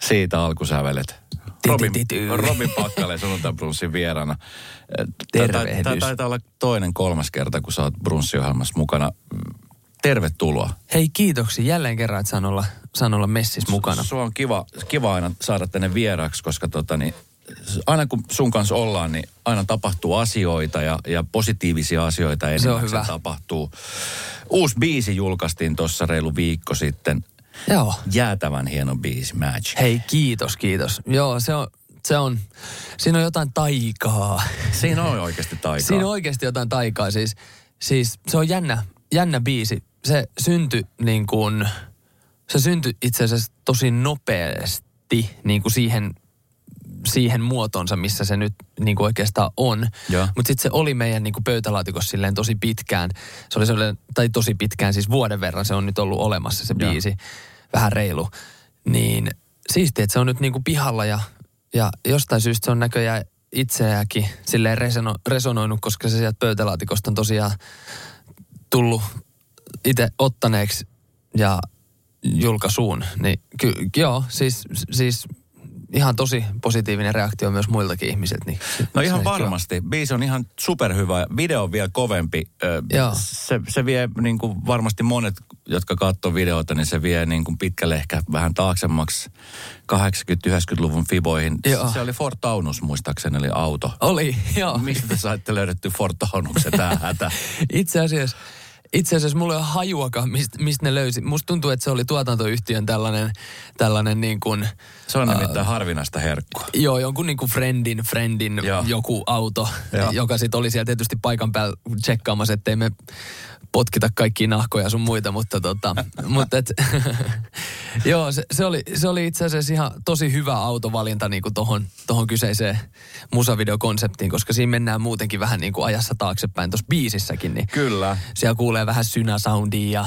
Siitä alkusävelet. Robin. Robin Pakkale sunnuntai brunssin vieraana. Tervehdys. Tämä taitaa olla toinen kolmas kerta, kun sä oot brunssiohjelmassa mukana. Tervetuloa. Hei kiitoksia jälleen kerran, että saan olla, saan olla messissä mukana. Sua on kiva, kiva aina saada tänne vieraaksi, koska tota, niin, aina kun sun kanssa ollaan, niin aina tapahtuu asioita ja, ja positiivisia asioita enemmän hyvä. tapahtuu. Uusi biisi julkaistiin tuossa reilu viikko sitten. Joo. Jäätävän hieno biisi, Magic. Hei kiitos, kiitos. Joo, se on, se on, siinä on jotain taikaa. Siinä on oikeasti taikaa. Siinä on oikeasti jotain taikaa. Siis, siis se on jännä, jännä biisi. Se syntyi niin kuin, se syntyi itse asiassa tosi nopeasti niin kuin siihen, siihen muotonsa, missä se nyt niin kuin oikeastaan on. Joo. Mutta sitten se oli meidän niin kuin pöytälaatikossa silleen tosi pitkään. Se oli sellainen, tai tosi pitkään, siis vuoden verran se on nyt ollut olemassa se Joo. biisi. Vähän reilu. Niin siistiä, että se on nyt niin kuin pihalla ja, ja jostain syystä se on näköjään itseäkin silleen resono, resonoinut, koska se sieltä pöytälaatikosta on tosiaan tullut itse ottaneeksi ja julkaisuun. Niin ky, joo, siis, siis ihan tosi positiivinen reaktio myös muiltakin ihmisiltä. Niin No ihan on varmasti. Biisi on ihan superhyvä. Video on vielä kovempi. Joo. Se, se vie niin kuin varmasti monet, jotka katsoo videota, niin se vie niin kuin pitkälle ehkä vähän taaksemmaksi 80-90-luvun fiboihin. Joo. Se oli Ford Taunus muistaakseni, eli auto. Oli, joo. Mistä te saitte löydetty Ford Taunuksen tää hätä? Itse asiassa, itse asiassa mulla ei ole hajuakaan, mistä mist ne löysi. Musta tuntuu, että se oli tuotantoyhtiön tällainen, tällainen niin kuin, Se on nimittäin harvinaista herkkua. joo, jonkun niin kuin friendin, friendin Joo. joku auto, Joo. joka sitten oli siellä tietysti paikan päällä tsekkaamassa, ettei me potkita kaikkia nahkoja sun muita, mutta tota, mutta et, joo, se, se, oli, se oli itse asiassa ihan tosi hyvä autovalinta niin tohon, tohon kyseiseen musavideokonseptiin, koska siinä mennään muutenkin vähän niin kuin ajassa taaksepäin tuossa biisissäkin, niin Kyllä. siellä kuulee vähän synäsoundia ja,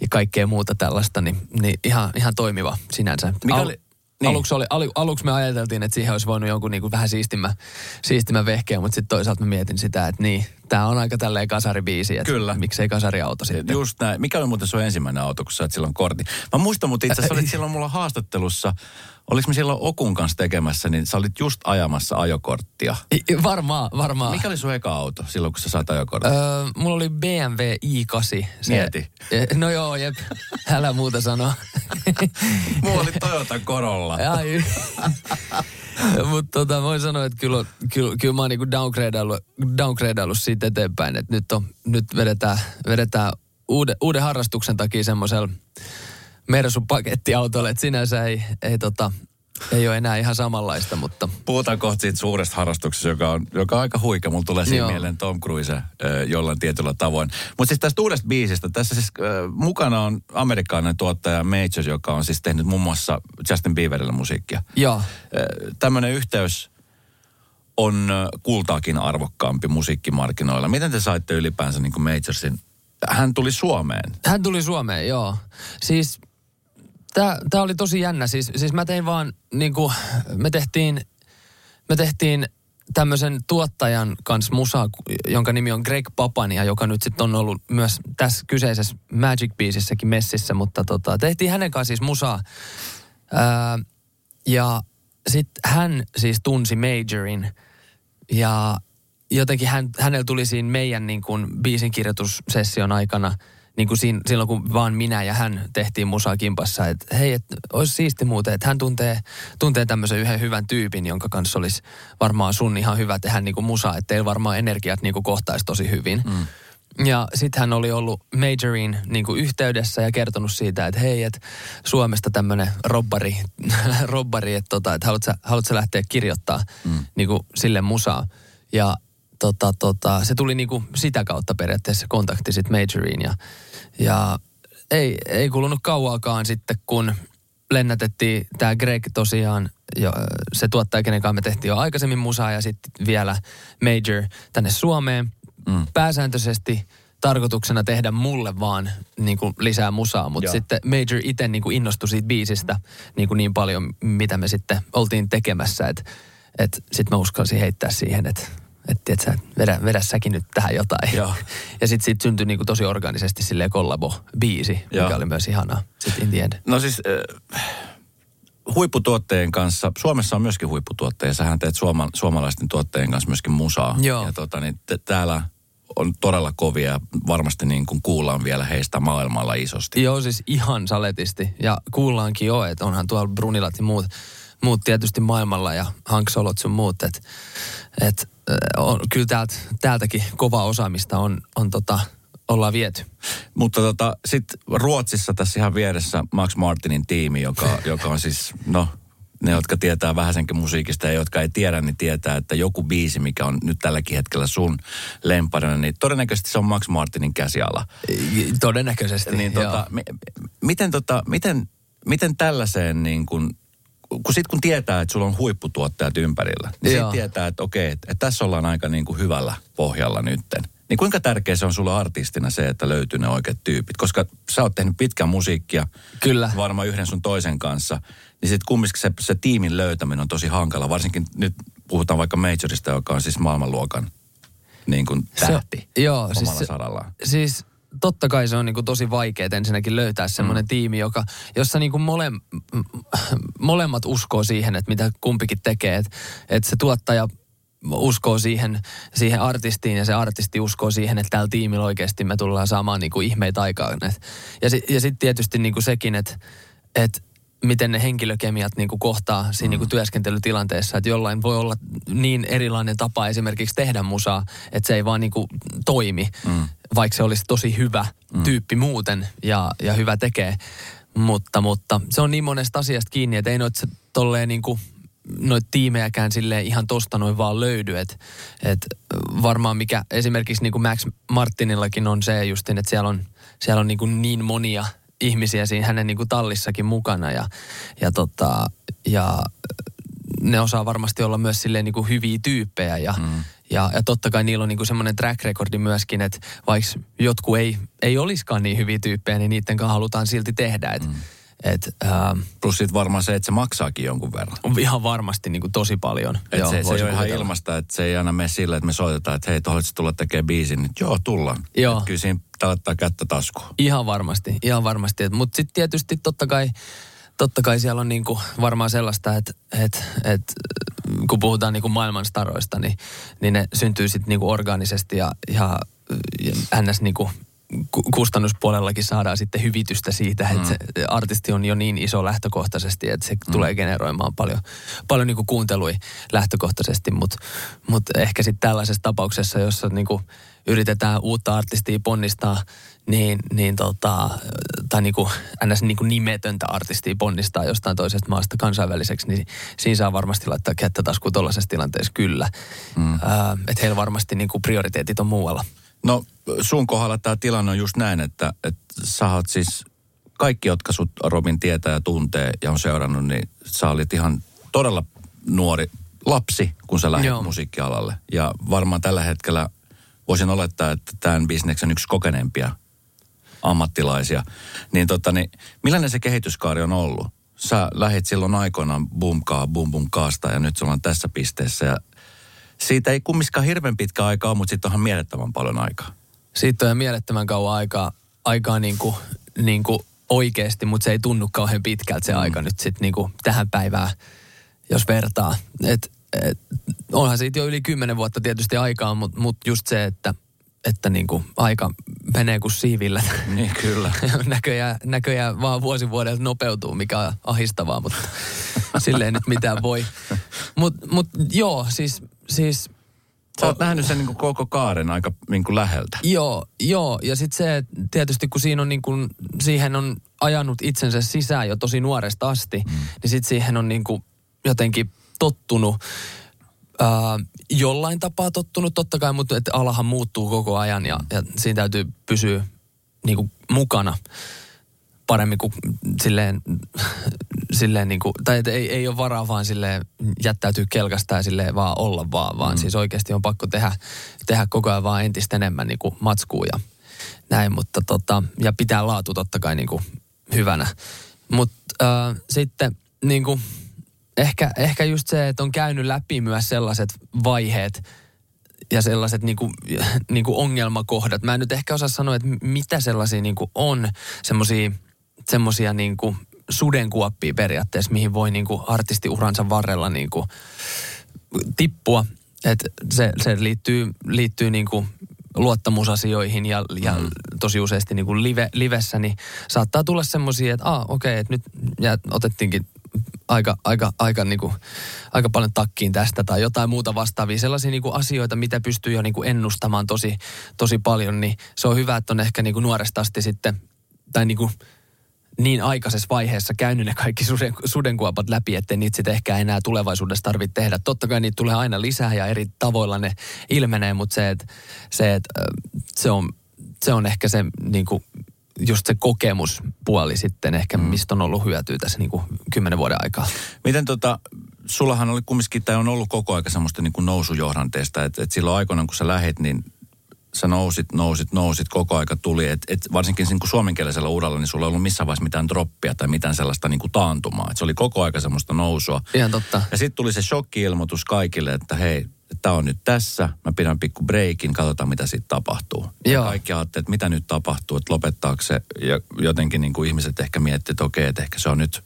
ja kaikkea muuta tällaista, niin, niin ihan, ihan toimiva sinänsä. Mikä oli- niin. Aluksi, oli, alu, aluksi me ajateltiin, että siihen olisi voinut jonkun niin kuin vähän siistimä, siistimä vehkeä, mutta sitten toisaalta mä mietin sitä, että niin, tämä on aika tälleen kasaribiisi, että Kyllä. miksei kasariauto sitten. Just näin. Mikä oli muuten sun ensimmäinen auto, kun sait silloin kortin? Mä muistan, mutta itse asiassa olit silloin mulla haastattelussa, oliko me silloin Okun kanssa tekemässä, niin sä olit just ajamassa ajokorttia. Varmaan, varmaan. Mikä oli sun eka auto silloin, kun sä sait ajokortin? Öö, mulla oli BMW i8. Se, Mieti. Eh, No joo, jep. Älä muuta sanoa. Mulla oli Toyota Corolla. Ai. Mutta tota, voin sanoa, että kyllä, kyllä, kyllä mä oon niinku downgradeillut, downgradeillut siitä eteenpäin, että nyt, on, nyt vedetään, vedetään uuden, uuden harrastuksen takia semmoisella Mersu-pakettiautolla, että sinänsä ei, ei, tota, ei ole enää ihan samanlaista, mutta Puhutaan kohta siitä suuresta harrastuksesta, joka on, joka on aika huikea. Mulla tulee siinä Joo. mieleen Tom Cruise äh, jollain tietyllä tavoin. Mutta siis tästä uudesta biisistä, tässä siis äh, mukana on amerikkalainen tuottaja Majors, joka on siis tehnyt muun muassa Justin Bieberille musiikkia. joo. Tämmöinen yhteys on äh, kultaakin arvokkaampi musiikkimarkkinoilla. Miten te saitte ylipäänsä niin Majorsin? Hän tuli Suomeen. Hän tuli Suomeen, joo. Siis tämä oli tosi jännä. Siis, siis mä tein vaan, niin kuin, me tehtiin, me tehtiin tämmöisen tuottajan kanssa musaa, jonka nimi on Greg Papania, joka nyt sitten on ollut myös tässä kyseisessä Magic-biisissäkin messissä, mutta tota, tehtiin hänen kanssa siis musaa. Ää, ja sitten hän siis tunsi Majorin ja jotenkin hän, hänellä tuli siinä meidän niin kuin biisin kirjoitussession aikana, niin kuin siinä, silloin kun vaan minä ja hän tehtiin musaa kimpassa, että hei, että olisi siisti muuten, että hän tuntee, tuntee tämmöisen yhden hyvän tyypin, jonka kanssa olisi varmaan sun ihan hyvä tehdä niin kuin musaa, että teillä varmaan energiat niin kuin kohtaisi tosi hyvin. Mm. Ja sitten hän oli ollut Majorin niin kuin yhteydessä ja kertonut siitä, että hei, että Suomesta tämmöinen robbari, robbari että tota, et haluatko, haluatko lähteä kirjoittaa mm. niin kuin sille musaa. Ja tota, tota, se tuli niin kuin sitä kautta periaatteessa kontakti sitten Majoriin. Ja, ja ei, ei kulunut kauaakaan sitten, kun lennätettiin tämä Greg tosiaan, jo, se tuottaja, kenen kanssa me tehtiin jo aikaisemmin musaa ja sitten vielä Major tänne Suomeen. Mm. Pääsääntöisesti tarkoituksena tehdä mulle vaan niin kuin lisää musaa, mutta sitten Major itse niin kuin innostui siitä biisistä niin, kuin niin paljon, mitä me sitten oltiin tekemässä, että et sitten mä uskalsin heittää siihen, että että et sä, vedä, vedä säkin nyt tähän jotain. Joo. Ja sitten siitä syntyi niinku tosi organisesti silleen kollabo-biisi, Joo. mikä oli myös ihanaa sitten in the end. No siis, äh, huipputuotteen kanssa, Suomessa on myöskin huipputuotteja, sähän teet suoma, suomalaisten tuotteen kanssa myöskin musaa. Joo. Ja tota, niin te, täällä on todella kovia ja varmasti niin kuin kuullaan vielä heistä maailmalla isosti. Joo, siis ihan saletisti. Ja kuullaankin jo, että onhan tuolla Brunilat ja muut, muut tietysti maailmalla ja Hanksolot sun muut. Että et, on, kyllä täältä, täältäkin kova osaamista on, on tota, ollaan viety. Mutta tota, sitten Ruotsissa tässä ihan vieressä Max Martinin tiimi, joka, joka on siis, no ne, jotka tietää vähäsenkin musiikista ja jotka ei tiedä, niin tietää, että joku biisi, mikä on nyt tälläkin hetkellä sun lemparina, niin todennäköisesti se on Max Martinin käsiala. Todennäköisesti, Niin tota, mi, miten, tota, miten, miten tällaiseen niin kun, kun sit kun tietää, että sulla on huipputuottajat ympärillä, niin sit tietää, että okei, että, että tässä ollaan aika niin kuin hyvällä pohjalla nytten. Niin kuinka tärkeä se on sulle artistina se, että löytyy ne oikeat tyypit? Koska sä oot tehnyt pitkän musiikkia, Kyllä. varmaan yhden sun toisen kanssa, niin sitten kumminkin se, se tiimin löytäminen on tosi hankala. Varsinkin nyt puhutaan vaikka Majorista, joka on siis maailmanluokan niin kuin tähti Se, joo, omalla siis, sarallaan. siis totta kai se on niinku tosi vaikeaa ensinnäkin löytää semmoinen mm. tiimi, joka, jossa niinku mole, molemmat uskoo siihen, että mitä kumpikin tekee. Että et se tuottaja uskoo siihen, siihen artistiin ja se artisti uskoo siihen, että tällä tiimillä oikeasti me tullaan saamaan niinku ihmeitä aikaan. Et, ja si, ja sitten tietysti niinku sekin, että et miten ne henkilökemiat niinku kohtaa siinä niinku työskentelytilanteessa, että jollain voi olla niin erilainen tapa esimerkiksi tehdä musaa, että se ei vaan niinku toimi, mm. vaikka se olisi tosi hyvä mm. tyyppi muuten ja, ja hyvä tekee. Mutta, mutta se on niin monesta asiasta kiinni, että ei noita tolleen niinku noita tiimejäkään sille ihan tosta noin vaan löydy. Et, et varmaan mikä esimerkiksi niin kuin Max Martinillakin on se justin, että siellä on, siellä on niin, kuin niin monia ihmisiä siinä hänen niin kuin tallissakin mukana ja, ja, tota, ja ne osaa varmasti olla myös silleen niin kuin hyviä tyyppejä ja, mm. ja, ja totta kai niillä on niin kuin semmoinen track recordi myöskin, että vaikka jotkut ei, ei olisikaan niin hyviä tyyppejä, niin niiden kanssa halutaan silti tehdä. Et, mm. Et, ähm, Plus sitten varmaan se, että se maksaakin jonkun verran. on ihan varmasti niin kuin tosi paljon. Et se, se ei ole ihan ilmasta, että se ei aina mene sillä, että me soitetaan, että hei, haluatko tulla tekemään biisin? Niin, joo, tullaan. Joo. Et kyllä siinä pitää laittaa kättä taskuun. Ihan varmasti, ihan varmasti. Mutta sitten tietysti totta kai, totta kai siellä on niinku varmaan sellaista, että et, et, kun puhutaan niinku maailman staroista, niin, niin ne syntyy sitten niinku orgaanisesti ja, ja, ja ns. Niinku ku- kustannuspuolellakin saadaan sitten hyvitystä siitä, että se artisti on jo niin iso lähtökohtaisesti, että se mm. tulee generoimaan paljon, paljon niinku kuuntelui lähtökohtaisesti, mutta mut ehkä sitten tällaisessa tapauksessa, jossa niinku yritetään uutta artistia ponnistaa, niin, niin tota, tai niinku, ns. Niinku nimetöntä artistia ponnistaa jostain toisesta maasta kansainväliseksi, niin siinä saa varmasti laittaa kättä taskuun tuollaisessa tilanteessa kyllä. Mm. että heillä varmasti niinku prioriteetit on muualla. No sun kohdalla tämä tilanne on just näin, että, että sä oot siis, kaikki jotka sut Robin tietää ja tuntee ja on seurannut, niin sä olit ihan todella nuori lapsi, kun sä lähdit Joo. musiikkialalle. Ja varmaan tällä hetkellä voisin olettaa, että tämän bisneksen yksi kokeneempia ammattilaisia. Niin, tota, niin millainen se kehityskaari on ollut? Sä lähit silloin aikoinaan bumkaa, bum bum kaasta ja nyt sulla on tässä pisteessä. Ja siitä ei kumminkaan hirveän pitkä aikaa, mutta sitten onhan mielettömän paljon aikaa. Siitä on mielettömän kauan aikaa, aikaa niin kuin, niin kuin oikeasti, mutta se ei tunnu kauhean pitkältä se mm. aika nyt sitten niin kuin tähän päivään, jos vertaa. Et, et, onhan siitä jo yli kymmenen vuotta tietysti aikaa, mutta mut just se, että, että niin kuin aika menee kuin siivillä. Niin kyllä. näköjään, näköjään vaan vuosi vuodelta nopeutuu, mikä on ahistavaa, mutta silleen nyt mitään voi. Mutta mut, joo, siis, siis Sä oot nähnyt sen niin kuin koko kaaren aika niin kuin läheltä. Joo, joo. Ja sitten se, että tietysti kun siinä on niin kuin, siihen on ajanut itsensä sisään jo tosi nuoresta asti, mm. niin sitten siihen on niin kuin jotenkin tottunut. Ää, jollain tapaa tottunut totta kai, mutta että alahan muuttuu koko ajan ja, ja siinä täytyy pysyä niin kuin mukana paremmin kuin silleen, silleen niin kuin, tai että ei, ei ole varaa vaan silleen jättäytyä kelkasta ja silleen vaan olla vaan, vaan mm. siis oikeasti on pakko tehdä, tehdä koko ajan vaan entistä enemmän niin kuin matskua ja näin, mutta tota, ja pitää laatu totta kai niin kuin hyvänä. Mutta äh, sitten niin kuin, ehkä, ehkä just se, että on käynyt läpi myös sellaiset vaiheet, ja sellaiset niinku, niinku ongelmakohdat. Mä en nyt ehkä osaa sanoa, että mitä sellaisia niinku on, semmoisia semmosia niinku sudenkuoppia periaatteessa, mihin voi niin kuin artistiuransa varrella niin kuin tippua. Et se, se liittyy, liittyy niin kuin luottamusasioihin ja, ja mm. tosi useasti niin kuin live, livessä, niin saattaa tulla semmoisia, että ah, okei, okay, että nyt ja otettiinkin aika, aika, aika, niin kuin, aika paljon takkiin tästä tai jotain muuta vastaavia. Sellaisia niin kuin asioita, mitä pystyy jo niin kuin ennustamaan tosi, tosi paljon, niin se on hyvä, että on ehkä niin kuin nuoresta asti sitten, tai niin kuin niin aikaisessa vaiheessa käynyt ne kaikki suden, sudenkuopat läpi, että niitä sitten ehkä enää tulevaisuudessa tarvitse tehdä. Totta kai niitä tulee aina lisää ja eri tavoilla ne ilmenee, mutta se, että se, et, se, on, se on ehkä se niin kuin, just se kokemuspuoli sitten ehkä, mm. mistä on ollut hyötyä tässä niin kuin kymmenen vuoden aikaa. Miten tota, sullahan oli kumminkin, tai on ollut koko aika semmoista niin kuin nousujohdanteesta, että, että silloin aikoinaan kun sä lähet, niin sä nousit, nousit, nousit, koko aika tuli. Et, et varsinkin niin kuin suomenkielisellä uralla, niin sulla ei ollut missään vaiheessa mitään droppia tai mitään sellaista niin kuin taantumaa. Et se oli koko aika semmoista nousua. Ihan totta. Ja sitten tuli se shokki-ilmoitus kaikille, että hei, tämä on nyt tässä, mä pidän pikku breikin, katsotaan mitä siitä tapahtuu. Joo. Ja kaikki ajattelivat, että mitä nyt tapahtuu, että lopettaako se. Ja jotenkin niin kuin ihmiset ehkä miettivät, että okei, että ehkä se on nyt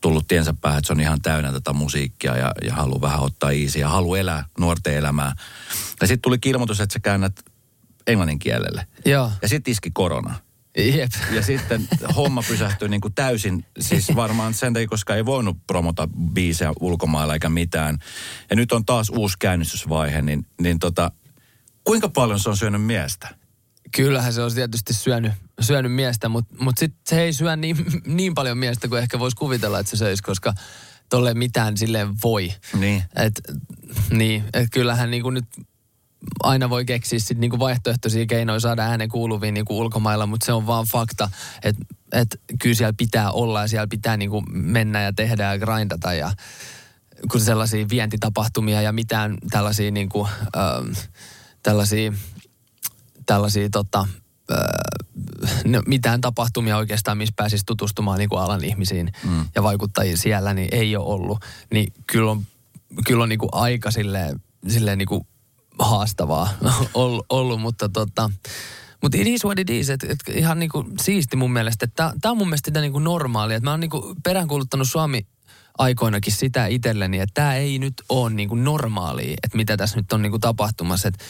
tullut tiensä päähän, että se on ihan täynnä tätä musiikkia ja, ja haluaa vähän ottaa easy ja haluaa elää nuorten elämää. Ja sitten tuli ilmoitus, että sä käännät englannin kielelle. Joo. Ja sitten iski korona. Jep. Ja sitten homma pysähtyi niin kuin täysin, siis varmaan sen takia, koska ei voinut promota biisejä ulkomailla eikä mitään. Ja nyt on taas uusi käynnistysvaihe, niin, niin tota, kuinka paljon se on syönyt miestä? Kyllähän se on tietysti syönyt, syönyt miestä, mutta mut sitten se ei syö niin, niin paljon miestä kuin ehkä voisi kuvitella, että se söisi, koska tolle mitään silleen voi. Niin. Et, niin, et kyllähän niin kuin nyt aina voi keksiä sit niinku vaihtoehtoisia keinoja saada äänen kuuluviin niinku ulkomailla, mutta se on vaan fakta, että et kyllä siellä pitää olla ja siellä pitää niinku mennä ja tehdä ja grindata ja kun sellaisia vientitapahtumia ja mitään tällaisia niinku, ähm, tällaisia, tällaisia tota, äh, no, mitään tapahtumia oikeastaan, missä pääsisi tutustumaan niin kuin alan ihmisiin mm. ja vaikuttajiin siellä, niin ei ole ollut. Niin kyllä on, kyllä on niin kuin aika silleen, silleen niin kuin haastavaa ollut, mutta tota, mutta it is what it is. Et, et ihan niinku siisti mun mielestä. Tämä on mun mielestä sitä niinku normaalia. Mä oon niinku peräänkuuluttanut Suomi aikoinakin sitä itselleni, että tämä ei nyt ole niinku normaalia, että mitä tässä nyt on niinku tapahtumassa. Että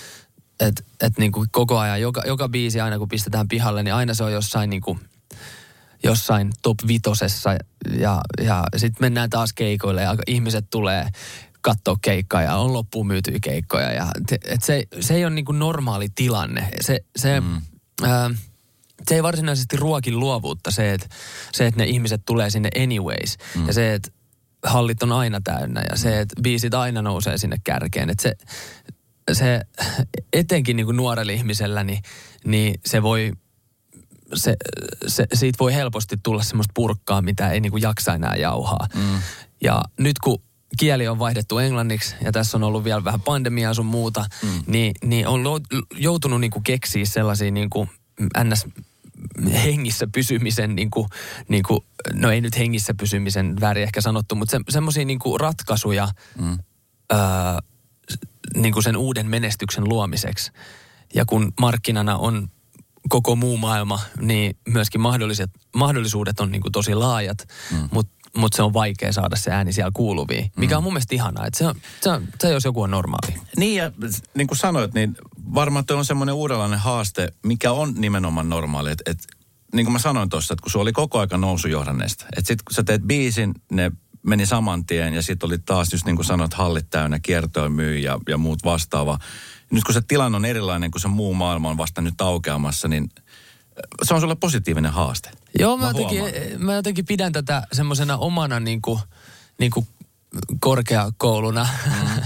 et, et niinku koko ajan, joka, joka biisi aina kun pistetään pihalle, niin aina se on jossain niinku, jossain top vitosessa ja, ja sitten mennään taas keikoille ja ihmiset tulee katsoa keikkaa ja on loppuun myytyjä keikkoja. Ja, et se, se ei ole niin kuin normaali tilanne. Se, se, mm. ää, se ei varsinaisesti ruokin luovuutta se, että se, että ne ihmiset tulee sinne anyways. Mm. Ja se, että hallit on aina täynnä ja se, että biisit aina nousee sinne kärkeen. Että se, se etenkin niin kuin nuorella ihmisellä, niin, niin se voi se, se, siitä voi helposti tulla semmoista purkkaa, mitä ei niin kuin jaksa enää jauhaa. Mm. Ja nyt kun kieli on vaihdettu englanniksi ja tässä on ollut vielä vähän pandemiaa sun muuta, mm. niin, niin on joutunut niinku keksiä sellaisia niinku ns hengissä pysymisen, niin kuin, niin kuin, no ei nyt hengissä pysymisen väärin ehkä sanottu, mutta se, semmoisia niin ratkaisuja mm. öö, niin kuin sen uuden menestyksen luomiseksi. Ja kun markkinana on koko muu maailma, niin myöskin mahdolliset, mahdollisuudet on niin kuin tosi laajat, mm. mutta mutta se on vaikea saada se ääni siellä kuuluviin. Mikä mm. on mun mielestä ihanaa, että se, on, se, on, se jos joku on normaali. Niin ja niin kuin sanoit, niin varmaan tuo on semmoinen uudenlainen haaste, mikä on nimenomaan normaali. Että et, niin kuin mä sanoin tuossa, että kun se oli koko aika nousujohdanneesta. Että sitten kun sä teet biisin, ne meni saman tien ja sitten oli taas just niin kuin sanoit, hallit täynnä, kiertoja myy ja, ja muut vastaava. Nyt kun se tilanne on erilainen, kun se muu maailma on vasta nyt aukeamassa, niin – se on sulle positiivinen haaste. Joo, mä, mä, jotenkin, mä jotenkin pidän tätä semmoisena omana niin kuin, niin kuin korkeakouluna. Mm.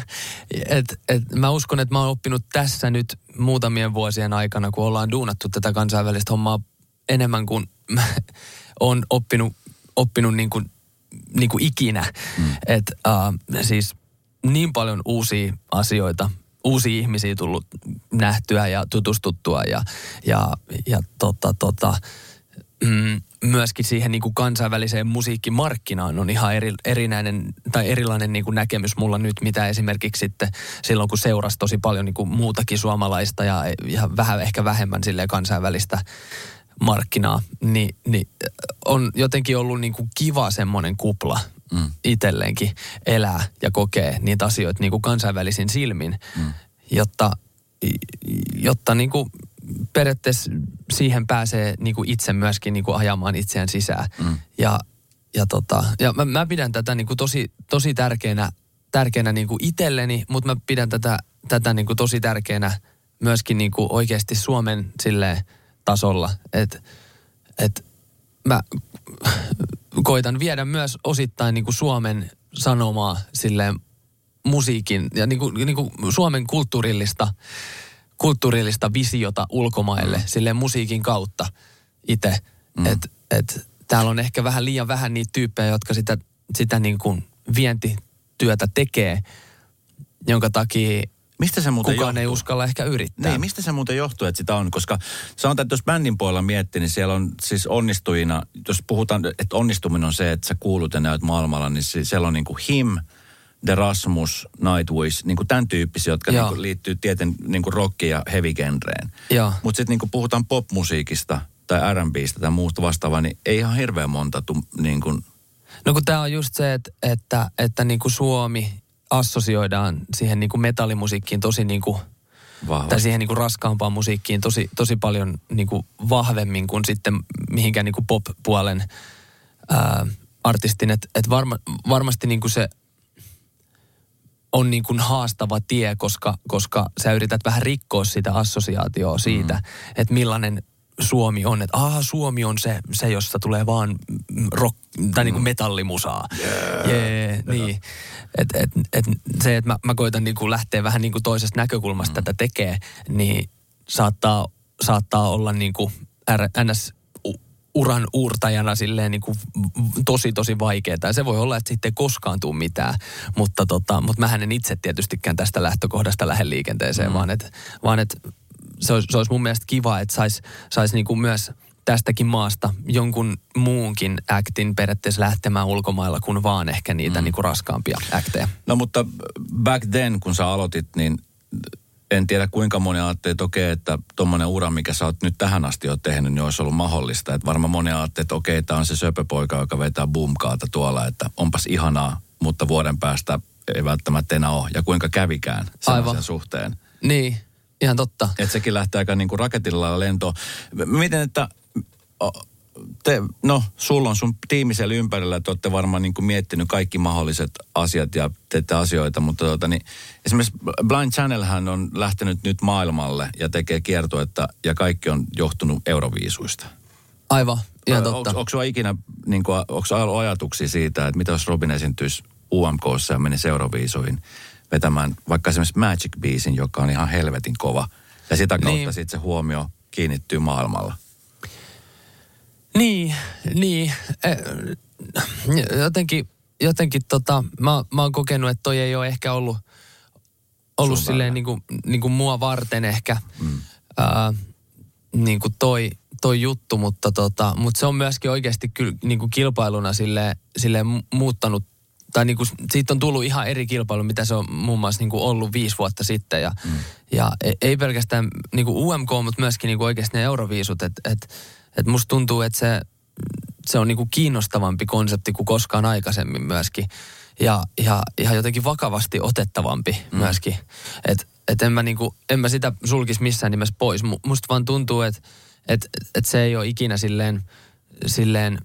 et, et mä uskon, että mä oon oppinut tässä nyt muutamien vuosien aikana, kun ollaan duunattu tätä kansainvälistä hommaa enemmän kuin on oppinut, oppinut niin kuin, niin kuin ikinä. Mm. Et, uh, siis niin paljon uusia asioita, uusia ihmisiä tullut nähtyä ja tutustuttua ja, ja, ja tota, tota, mm, myöskin siihen niin kuin kansainväliseen musiikkimarkkinaan on ihan eri, erinäinen tai erilainen niin kuin näkemys mulla nyt, mitä esimerkiksi sitten silloin, kun seurasi tosi paljon niin kuin muutakin suomalaista ja, ja vähän ehkä vähemmän sille kansainvälistä markkinaa, niin, niin on jotenkin ollut niin kuin kiva semmoinen kupla mm. itselleenkin elää ja kokee niitä asioita niin kuin kansainvälisin silmin, mm. jotta, jotta niin kuin periaatteessa siihen pääsee niin kuin itse myöskin niin kuin ajamaan itseään sisään. Mm. Ja, ja, tota, ja mä, mä pidän tätä niin kuin tosi, tosi tärkeänä, tärkeänä niin kuin itselleni, mutta mä pidän tätä, tätä niin kuin tosi tärkeänä myöskin niin kuin oikeasti Suomen silleen, tasolla. Että et mä koitan viedä myös osittain niin kuin Suomen sanomaa silleen musiikin ja niin kuin, niin kuin Suomen kulttuurillista, kulttuurillista visiota ulkomaille mm. silleen musiikin kautta itse. Mm. Että et, täällä on ehkä vähän liian vähän niitä tyyppejä, jotka sitä, sitä niin kuin vientityötä tekee, jonka takia Mistä se muuten Kukaan johtuu? ei uskalla ehkä yrittää. Niin, mistä se muuten johtuu, että sitä on? Koska sanotaan, että jos bändin puolella miettii, niin siellä on siis onnistujina, jos puhutaan, että onnistuminen on se, että sä kuulut ja näyt maailmalla, niin siellä on niin kuin Him, The Rasmus, Nightwish, niin kuin tämän tyyppisiä, jotka niin kuin liittyy tieten niin kuin rock- ja heavy genreen. Mutta sitten niin kuin puhutaan popmusiikista tai R&Bistä tai muusta vastaavaa, niin ei ihan hirveän monta tu, niin kuin... No kun tämä on just se, että, että, että niin kuin Suomi assosioidaan siihen niin kuin metallimusiikkiin tosi niin kuin, tai siihen niin kuin raskaampaan musiikkiin tosi, tosi paljon niin kuin vahvemmin kuin sitten mihinkään niin kuin pop-puolen ää, artistin. Että et varma, varmasti niin kuin se on niin kuin haastava tie, koska, koska sä yrität vähän rikkoa sitä assosiaatioa siitä, mm. että millainen Suomi on, että aha, Suomi on se, se jossa tulee vaan rock, tai niin kuin mm. metallimusaa. Yeah. Yeah, niin. Et, et, et se, että mä, mä koitan niin kuin lähteä vähän niin kuin toisesta näkökulmasta mm. tätä tekee, niin saattaa, saattaa olla niin kuin ns uran uurtajana silleen niin kuin tosi tosi vaikeaa. Ja se voi olla, että sitten ei koskaan tule mitään, mutta, tota, mutta mähän en itse tietystikään tästä lähtökohdasta lähde liikenteeseen, mm. vaan että vaan et se olisi, se olisi mun mielestä kiva, että saisi sais niinku myös tästäkin maasta jonkun muunkin actin periaatteessa lähtemään ulkomailla kuin vaan ehkä niitä mm. niinku raskaampia acteja. No mutta back then, kun sä aloitit, niin en tiedä kuinka moni ajattelee, että okei, että tuommoinen ura, mikä sä oot nyt tähän asti jo tehnyt, niin olisi ollut mahdollista. Että varmaan moni ajattelee, että okei, tämä on se söpöpoika, joka vetää boomkaata tuolla, että onpas ihanaa, mutta vuoden päästä ei välttämättä enää ole. Ja kuinka kävikään sen suhteen. Niin, Ihan totta. Että sekin lähtee aika niin kuin raketilla lentoon. Miten, että te, no, sulla on sun tiimi siellä ympärillä, että olette varmaan niin kuin miettinyt kaikki mahdolliset asiat ja teette asioita, mutta tuota, niin, esimerkiksi Blind Channelhän on lähtenyt nyt maailmalle ja tekee kiertoetta ja kaikki on johtunut euroviisuista. Aivan, ihan totta. Onko sulla ikinä, niin kuin, onko ollut ajatuksia siitä, että mitä jos Robin esiintyisi UMKssa ja menisi euroviisuihin? vetämään vaikka esimerkiksi Magic-biisin, joka on ihan helvetin kova. Ja sitä kautta niin. sitten se huomio kiinnittyy maailmalla. Niin, niin. Eh, jotenkin, jotenkin tota, mä, mä oon kokenut, että toi ei ole ehkä ollut, ollut Sun silleen niin kuin, niin kuin mua varten ehkä mm. ää, niin kuin toi, toi juttu, mutta, tota, mutta se on myöskin oikeasti kyllä niin kuin kilpailuna sille, sille muuttanut tai niin kuin, siitä on tullut ihan eri kilpailu, mitä se on muun muassa niin kuin ollut viisi vuotta sitten. Ja, mm. ja e, ei pelkästään niin kuin UMK, mutta myöskin niin kuin oikeasti ne euroviisut. Että et, et musta tuntuu, että se, se on niin kuin kiinnostavampi konsepti kuin koskaan aikaisemmin myöskin. Ja, ja ihan jotenkin vakavasti otettavampi mm. myöskin. Että et en, mä niin kuin, en mä sitä sulkisi missään nimessä pois. Musta vaan tuntuu, että et, et se ei ole ikinä silleen, silleen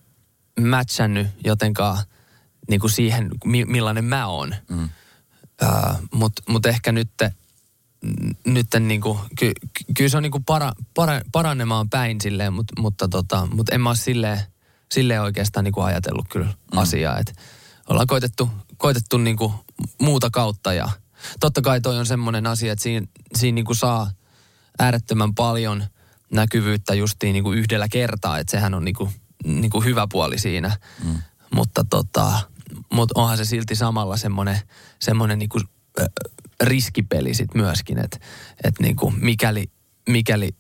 matchannut jotenkaan – niin kuin siihen, millainen mä oon. Mm. Uh, Mutta mut ehkä nyt, nyt niin kuin, ky, kyllä se on niin kuin para, para, paranemaan päin silleen, mut, mutta tota, mut en mä ole silleen, silleen oikeastaan niin kuin ajatellut kyllä mm. asiaa. Et ollaan koitettu, koitettu niin kuin muuta kautta ja totta kai toi on semmoinen asia, että siinä, siinä niin kuin saa äärettömän paljon näkyvyyttä justiin niin kuin yhdellä kertaa, että sehän on niin kuin, niin kuin hyvä puoli siinä. Mm. Mutta tota, mutta onhan se silti samalla semmoinen semmoinen niinku, äh, riskipeli sit myöskin, että et niinku, mikäli, mikäli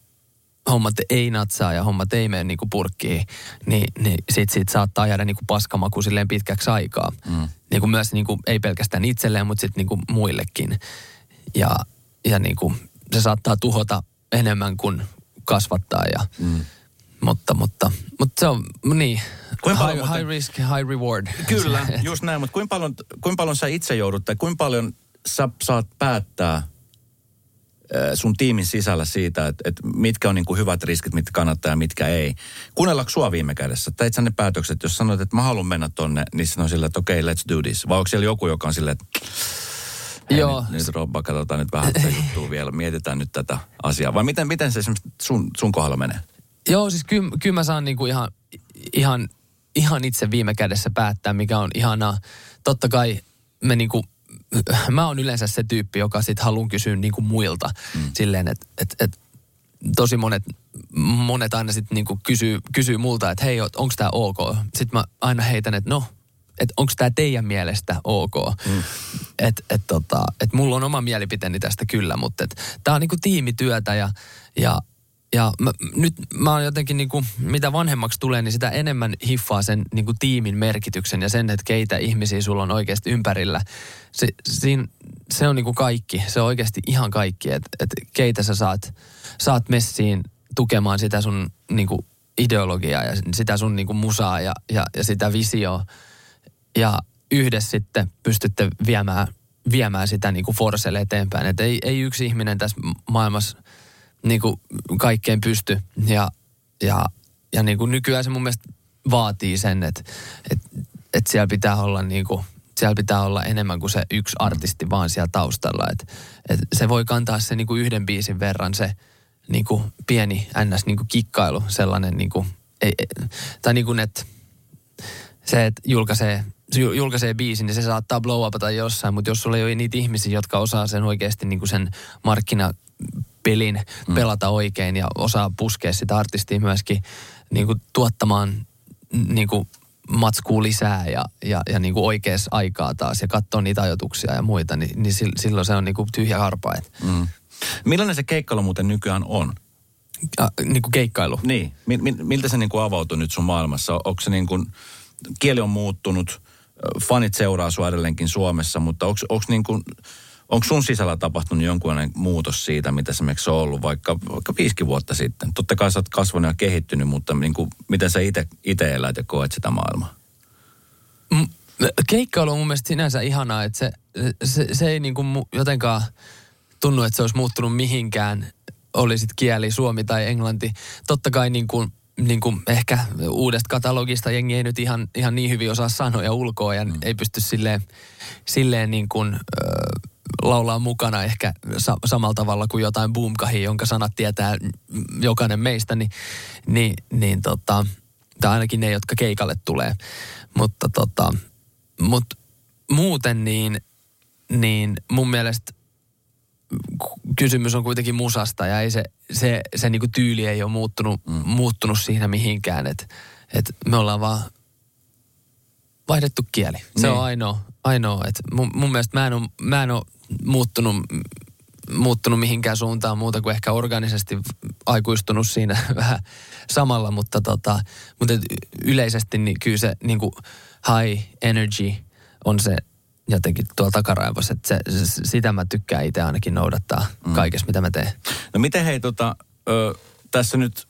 hommat ei natsaa ja hommat ei mene niinku purkkiin, niin, niin sit, sit saattaa jäädä niinku paskamaku silleen pitkäksi aikaa. Mm. Niinku myös niinku, ei pelkästään itselleen, mutta sitten niinku muillekin. Ja, ja niinku, se saattaa tuhota enemmän kuin kasvattaa ja mm. Mutta, mutta, mutta se on niin, Kuinka high, paljon muuten- high risk, high reward. Kyllä, just näin, mutta kuinka paljon, kuinka paljon sä itse joudut, tai kuinka paljon sä saat päättää sun tiimin sisällä siitä, että, että mitkä on niin kuin hyvät riskit, mitkä kannattaa ja mitkä ei. Kuunnellaanko sua viime kädessä? Teit sä ne päätökset, jos sanoit, että mä haluan mennä tonne, niin on silleen, että okei, okay, let's do this. Vai onko siellä joku, joka on silleen, että hei, Joo. nyt, nyt Robba, katsotaan nyt vähän tätä juttua vielä, mietitään nyt tätä asiaa. Vai miten, miten se esimerkiksi sun, sun kohdalla menee? Joo, siis kyllä, kyllä mä saan niinku ihan, ihan, ihan itse viime kädessä päättää, mikä on ihanaa. Totta kai me niinku, mä oon yleensä se tyyppi, joka sit haluaa kysyä niinku muilta. Mm. Silleen, että et, et, tosi monet, monet aina sitten niinku kysyy, kysyy multa, että hei, onko tämä ok? Sitten mä aina heitän, että no, että onko tämä teidän mielestä ok? Mm. Että et, tota, et mulla on oma mielipiteeni tästä kyllä, mutta tämä on niinku tiimityötä ja, ja ja mä, nyt mä oon jotenkin niinku, mitä vanhemmaksi tulee, niin sitä enemmän hiffaa sen niinku tiimin merkityksen ja sen, että keitä ihmisiä sulla on oikeasti ympärillä. Se, siinä, se on niinku kaikki, se on oikeasti ihan kaikki, että et keitä sä saat, saat messiin tukemaan sitä sun niinku ideologiaa ja sitä sun niinku musaa ja, ja, ja sitä visioa. Ja yhdessä sitten pystytte viemään, viemään sitä niinku forselle eteenpäin. Että ei, ei yksi ihminen tässä maailmassa niin kuin kaikkeen pysty. Ja, ja, ja niin kuin nykyään se mun mielestä vaatii sen, että, että, että siellä pitää olla niin kuin, siellä pitää olla enemmän kuin se yksi artisti vaan siellä taustalla. Että, että se voi kantaa se niin kuin yhden biisin verran se niin kuin pieni ns. Niin kuin kikkailu, sellainen niin kuin, ei, tai niin kuin, että se, että julkaisee, se ju- julkaisee biisin, niin se saattaa blow upata jossain, mutta jos sulla ei ole niitä ihmisiä, jotka osaa sen oikeasti niin kuin sen markkinapelin mm. pelata oikein ja osaa puskea sitä artistia myöskin niin kuin tuottamaan niin kuin matskuu lisää ja, ja, ja niin kuin oikeassa aikaa taas ja katsoa niitä ajatuksia ja muita, niin, niin sil- silloin se on niin kuin tyhjä harpa. Mm. Millainen se keikkailu muuten nykyään on? ja, niin kuin keikkailu. Niin, mi- mi- miltä se niin kuin avautui nyt sun maailmassa? Onko se niin kuin, kieli on muuttunut, fanit seuraa sua edelleenkin Suomessa, mutta onko, onko niin kuin, onko sun sisällä tapahtunut jonkunlainen muutos siitä, mitä se on ollut vaikka, vaikka viisikin vuotta sitten? Totta kai sä oot kasvanut ja kehittynyt, mutta niin kuin, miten sä itse elät ja koet sitä maailmaa? Mm, Keikkailu on mun mielestä sinänsä ihanaa, että se, se, se ei niinku mu- jotenkaan tunnu, että se olisi muuttunut mihinkään, oli sit kieli suomi tai englanti. Totta kai niinku, niinku ehkä uudesta katalogista jengi ei nyt ihan, ihan niin hyvin osaa sanoja ulkoa ja mm. ei pysty silleen, silleen niin kuin, ö, laulaa mukana ehkä sa- samalla tavalla kuin jotain boomkahia, jonka sanat tietää jokainen meistä, niin, niin, niin tota, tai ainakin ne, jotka keikalle tulee. Mutta tota, mut muuten niin, niin mun mielestä kysymys on kuitenkin musasta ja ei se, se, se niinku tyyli ei ole muuttunut, mm. muuttunut siinä mihinkään. Että et me ollaan vaan vaihdettu kieli. Se Niin. on ainoa, ainoa että mun, mun mielestä mä en ole, mä en ole muuttunut, muuttunut mihinkään suuntaan muuta kuin ehkä organisesti aikuistunut siinä vähän samalla, mutta, tota, mutta et yleisesti niin kyllä se niin kuin high energy on se jotenkin tuolla takaraivossa, että se, se, sitä mä tykkään itse ainakin noudattaa mm. kaikessa, mitä mä teen. No miten hei, tota, ö, tässä nyt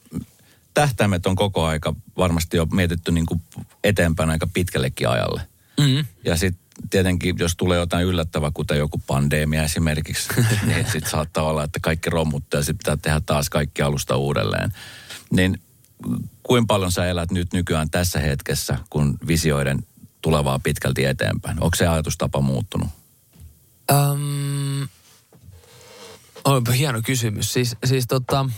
tähtäimet on koko aika varmasti jo mietitty niin kuin eteenpäin aika pitkällekin ajalle. Mm. Ja sitten tietenkin, jos tulee jotain yllättävää, kuten joku pandemia esimerkiksi, niin sitten saattaa olla, että kaikki romuttaa ja sitten pitää tehdä taas kaikki alusta uudelleen. Niin kuinka paljon sä elät nyt nykyään tässä hetkessä, kun visioiden tulevaa pitkälti eteenpäin? Onko se ajatustapa muuttunut? Um, on hieno kysymys. Siis, siis tota,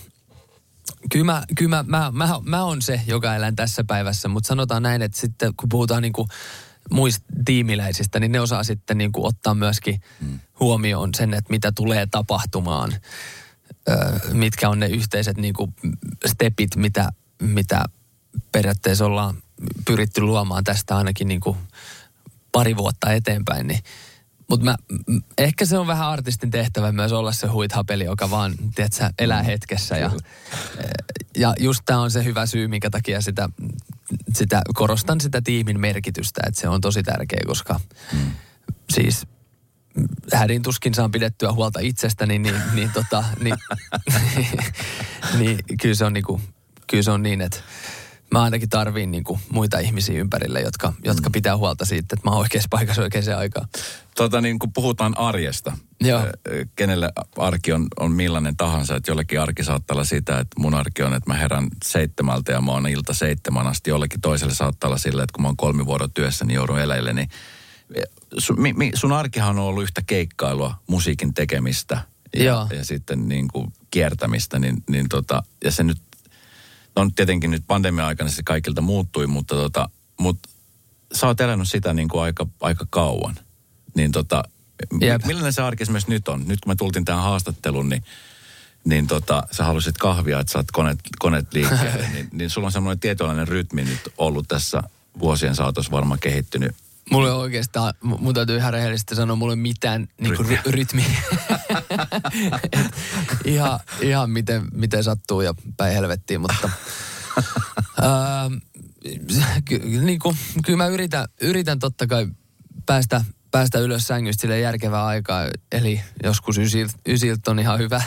kyllä, mä, kyllä mä, mä, mä, mä on se, joka elän tässä päivässä, mutta sanotaan näin, että sitten kun puhutaan niinku muista tiimiläisistä, niin ne osaa sitten niinku ottaa myöskin hmm. huomioon sen, että mitä tulee tapahtumaan. Mitkä on ne yhteiset niinku stepit, mitä, mitä periaatteessa ollaan pyritty luomaan tästä ainakin niinku pari vuotta eteenpäin, niin mutta ehkä se on vähän artistin tehtävä myös olla se huithapeli, joka vaan, tiedätkö, elää hetkessä. Ja, ja just tämä on se hyvä syy, minkä takia sitä, sitä, korostan sitä tiimin merkitystä, että se on tosi tärkeä, koska mm. siis hädin tuskin saan pidettyä huolta itsestäni, niin, niin, tota, niin, niin kyllä se on niinku kyllä se on niin, että mä ainakin tarviin niin kuin muita ihmisiä ympärille, jotka, jotka pitää huolta siitä, että mä oon oikeassa paikassa oikeaan aikaan. Tota niin, kun puhutaan arjesta, Joo. kenelle arki on, on millainen tahansa, että jollekin arki saattaa olla sitä, että mun arki on, että mä herän seitsemältä ja mä oon ilta seitsemän asti. Jollekin toiselle saattaa olla sillä, että kun mä oon kolmivuorotyössä, niin joudun eläille, niin sun, mi, mi, sun arkihan on ollut yhtä keikkailua, musiikin tekemistä ja, Joo. ja sitten niin kuin kiertämistä, niin, niin tota, ja se nyt, no tietenkin nyt pandemia-aikana se kaikilta muuttui, mutta tota, mut sä oot elänyt sitä niin kuin aika, aika kauan. Niin tota, Jep. mi- millainen se arki esimerkiksi nyt on? Nyt kun me tultiin tähän haastatteluun, niin, niin tota, sä halusit kahvia, että saat koneet, koneet liikkeelle, niin, niin sulla on semmoinen tietynlainen rytmi nyt ollut tässä vuosien saatossa varmaan kehittynyt. Mulla ei oikeastaan, mu- mun täytyy ihan rehellisesti sanoa, mulla ei ole mitään niinku, ry- rytmiä. Ihan, ihan miten, miten sattuu ja päin helvettiin, mutta ää, ky, niinku, kyllä mä yritän, yritän totta kai päästä, päästä ylös sängystä sille järkevää aikaa, eli joskus ysiltä, ysiltä on ihan hyvä.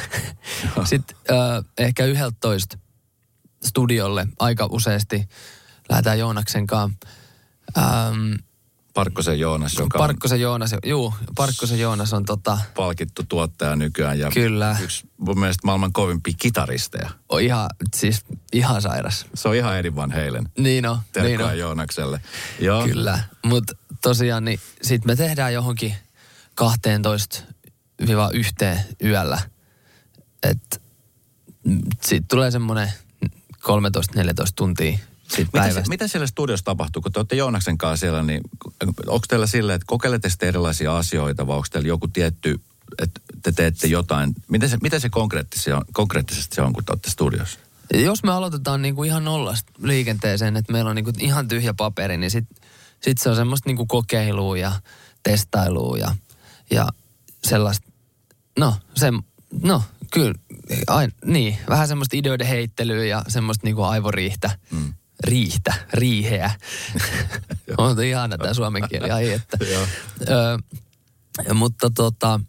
Sitten ää, ehkä yhdeltä studiolle aika useasti lähdetään Joonaksen kanssa. Ähm, Parkkosen Joonas, joka on Parkkosen Joonas, juu, Parkkosen Joonas on tota, palkittu tuottaja nykyään ja Kyllä. yksi mun mielestä maailman kovimpia kitaristeja. on ihan, siis ihan sairas. Se on ihan Eddie Van Halen. Niin on, niin Terkkoja on. Joonakselle. Joo. Kyllä, mutta tosiaan niin sit me tehdään johonkin 12-1 yöllä. Että siitä tulee semmoinen 13-14 tuntia siitä Mitä, päivästä. se, mitä siellä studiossa tapahtuu, kun te olette Joonaksen kanssa siellä, niin onko teillä silleen, että kokeilette sitten erilaisia asioita vai onko teillä joku tietty, että te teette jotain, mitä se, mitä se konkreettisesti on, konkreettisesti se on, kun te olette studiossa? Jos me aloitetaan niinku ihan nollasta liikenteeseen, että meillä on niinku ihan tyhjä paperi, niin sit, sit se on semmoista niinku kokeilua ja testailua ja, ja sellaista, no, se, no kyllä, ai, niin, vähän semmoista ideoiden heittelyä ja semmoista niinku aivoriihtä, mm. Riihtä, riiheä. on ihana tämä suomen kieli, ai että. Ö, mutta tota,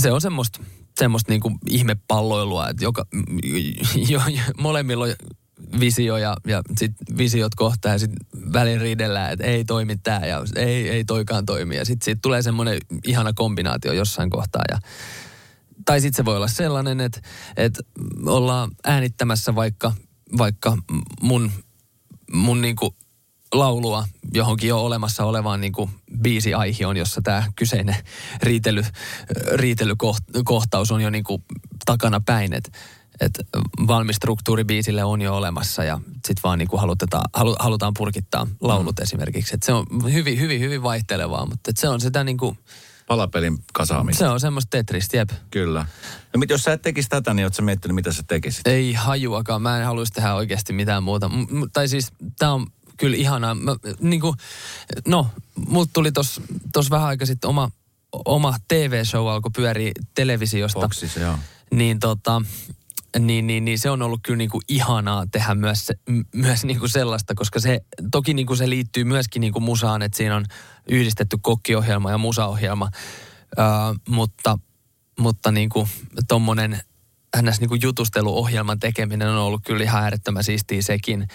se on semmoista, semmoista niinku ihmepalloilua, että joka, jo, jo, molemmilla on visio ja, ja sitten visiot kohtaa ja sitten välin riidellään, että ei toimi tämä ja ei, ei toikaan toimi. Ja sitten siitä tulee semmoinen ihana kombinaatio jossain kohtaa ja tai sitten se voi olla sellainen, että, että ollaan äänittämässä vaikka, vaikka mun, mun niinku laulua johonkin jo olemassa olevaan niinku biisiaihioon, jossa tämä kyseinen riitely, riitelykohtaus on jo niinku takana päin. Että et valmis struktuuri biisille on jo olemassa ja sitten vaan niinku halutetaan, halu, halutaan purkittaa laulut mm. esimerkiksi. Et se on hyvin, hyvin, hyvin vaihtelevaa, mutta et se on sitä niinku, Palapelin kasaamista. se on semmoista tetristä, jep. Kyllä. No mit, jos sä et tekisi tätä, niin ootko sä miettinyt, mitä sä tekisit? Ei hajuakaan. Mä en haluaisi tehdä oikeasti mitään muuta. M- tai siis tää on kyllä ihanaa. Mä, niinku, no, mut tuli tos, tos vähän aika sitten oma, oma TV-show alkoi pyöriä televisiosta. Foxissa, joo. Niin tota, niin, niin, niin se on ollut kyllä niinku ihanaa tehdä myös, myös niinku sellaista, koska se toki niinku se liittyy myöskin niinku musaan, että siinä on yhdistetty kokkiohjelma ja musaohjelma, öö, mutta, mutta niinku tommonen ns. Niinku jutusteluohjelman tekeminen on ollut kyllä ihan äärettömän siistiä sekin.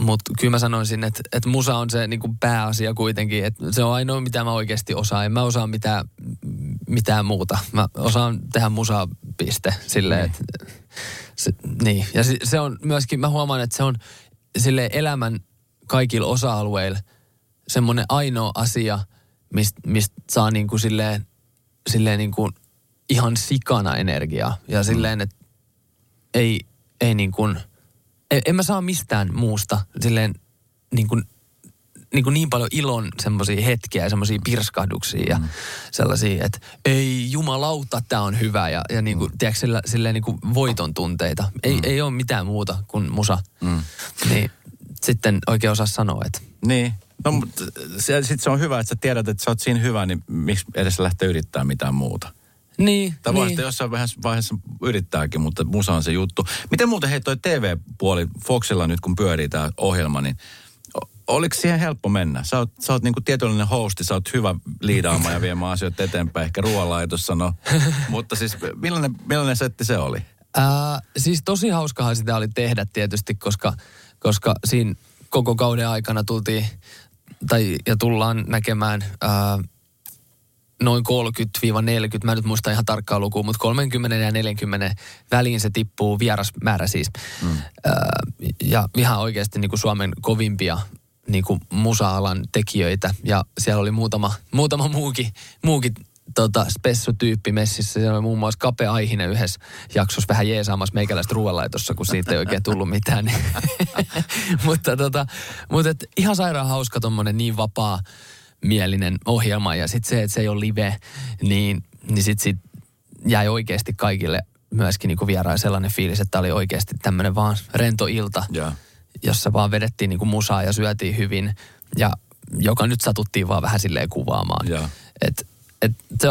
Mutta kyllä mä sanoisin, että et musa on se niinku pääasia kuitenkin. Et se on ainoa, mitä mä oikeasti osaan. En mä osaa mitään, mitään muuta. Mä osaan tehdä musaa piste. Silleen, et, se, niin. Ja se, se on myöskin, mä huomaan, että se on sille elämän kaikilla osa-alueilla semmoinen ainoa asia, mistä mist saa niinku silleen, silleen niinku ihan sikana energiaa. Ja silleen, että ei, ei niin kuin, en, en mä saa mistään muusta silleen niin kuin, niin, kuin niin paljon ilon semmoisia hetkiä ja semmoisia pirskahduksia ja sellaisia, että ei jumalauta, tämä on hyvä ja, ja niin kuin, tiedätkö, sillä, silleen niin kuin voiton tunteita. Ei, mm. ei ole mitään muuta kuin musa. Mm. Niin sitten oikein osaa sanoa, että Niin. No, mutta sitten se on hyvä, että sä tiedät, että sä oot siinä hyvä, niin miksi edes lähteä yrittää mitään muuta? Niin, Tai niin. sitten jossain vaiheessa, vaiheessa yrittääkin, mutta musa on se juttu. Miten muuten hei toi TV-puoli Foxilla nyt, kun pyörii tämä ohjelma, niin oliko siihen helppo mennä? Sä oot, sä oot niinku tietynlainen hosti, sä oot hyvä liidaamaan ja viemään asioita eteenpäin, ehkä ruoanlaitossa no. mutta siis millainen, millainen setti se oli? Ää, siis tosi hauskahan sitä oli tehdä tietysti, koska, koska siinä koko kauden aikana tultiin tai, ja tullaan näkemään ää, noin 30-40, mä nyt muista ihan tarkkaa lukua, mutta 30 ja 40 väliin se tippuu vierasmäärä siis. Mm. Ää, ja ihan oikeasti niin kuin Suomen kovimpia niin kuin musa-alan tekijöitä ja siellä oli muutama, muutama muukin, muukin tota, spessutyyppi messissä. Siellä oli muun muassa Kape Aihinen yhdessä jaksossa vähän jeesaamassa meikäläistä ruoanlaitossa, kun siitä ei oikein tullut mitään. Mutta tota, mutta et, ihan sairaan hauska tommonen niin vapaa mielinen ohjelma. Ja sitten se, että se ei ole live, niin, niin sitten sit jäi oikeasti kaikille myöskin niinku vieraan sellainen fiilis, että oli oikeasti tämmöinen vaan rento ilta, yeah. jossa vaan vedettiin niinku musaa ja syötiin hyvin. Ja joka nyt satuttiin vaan vähän silleen kuvaamaan. Yeah. Et et se,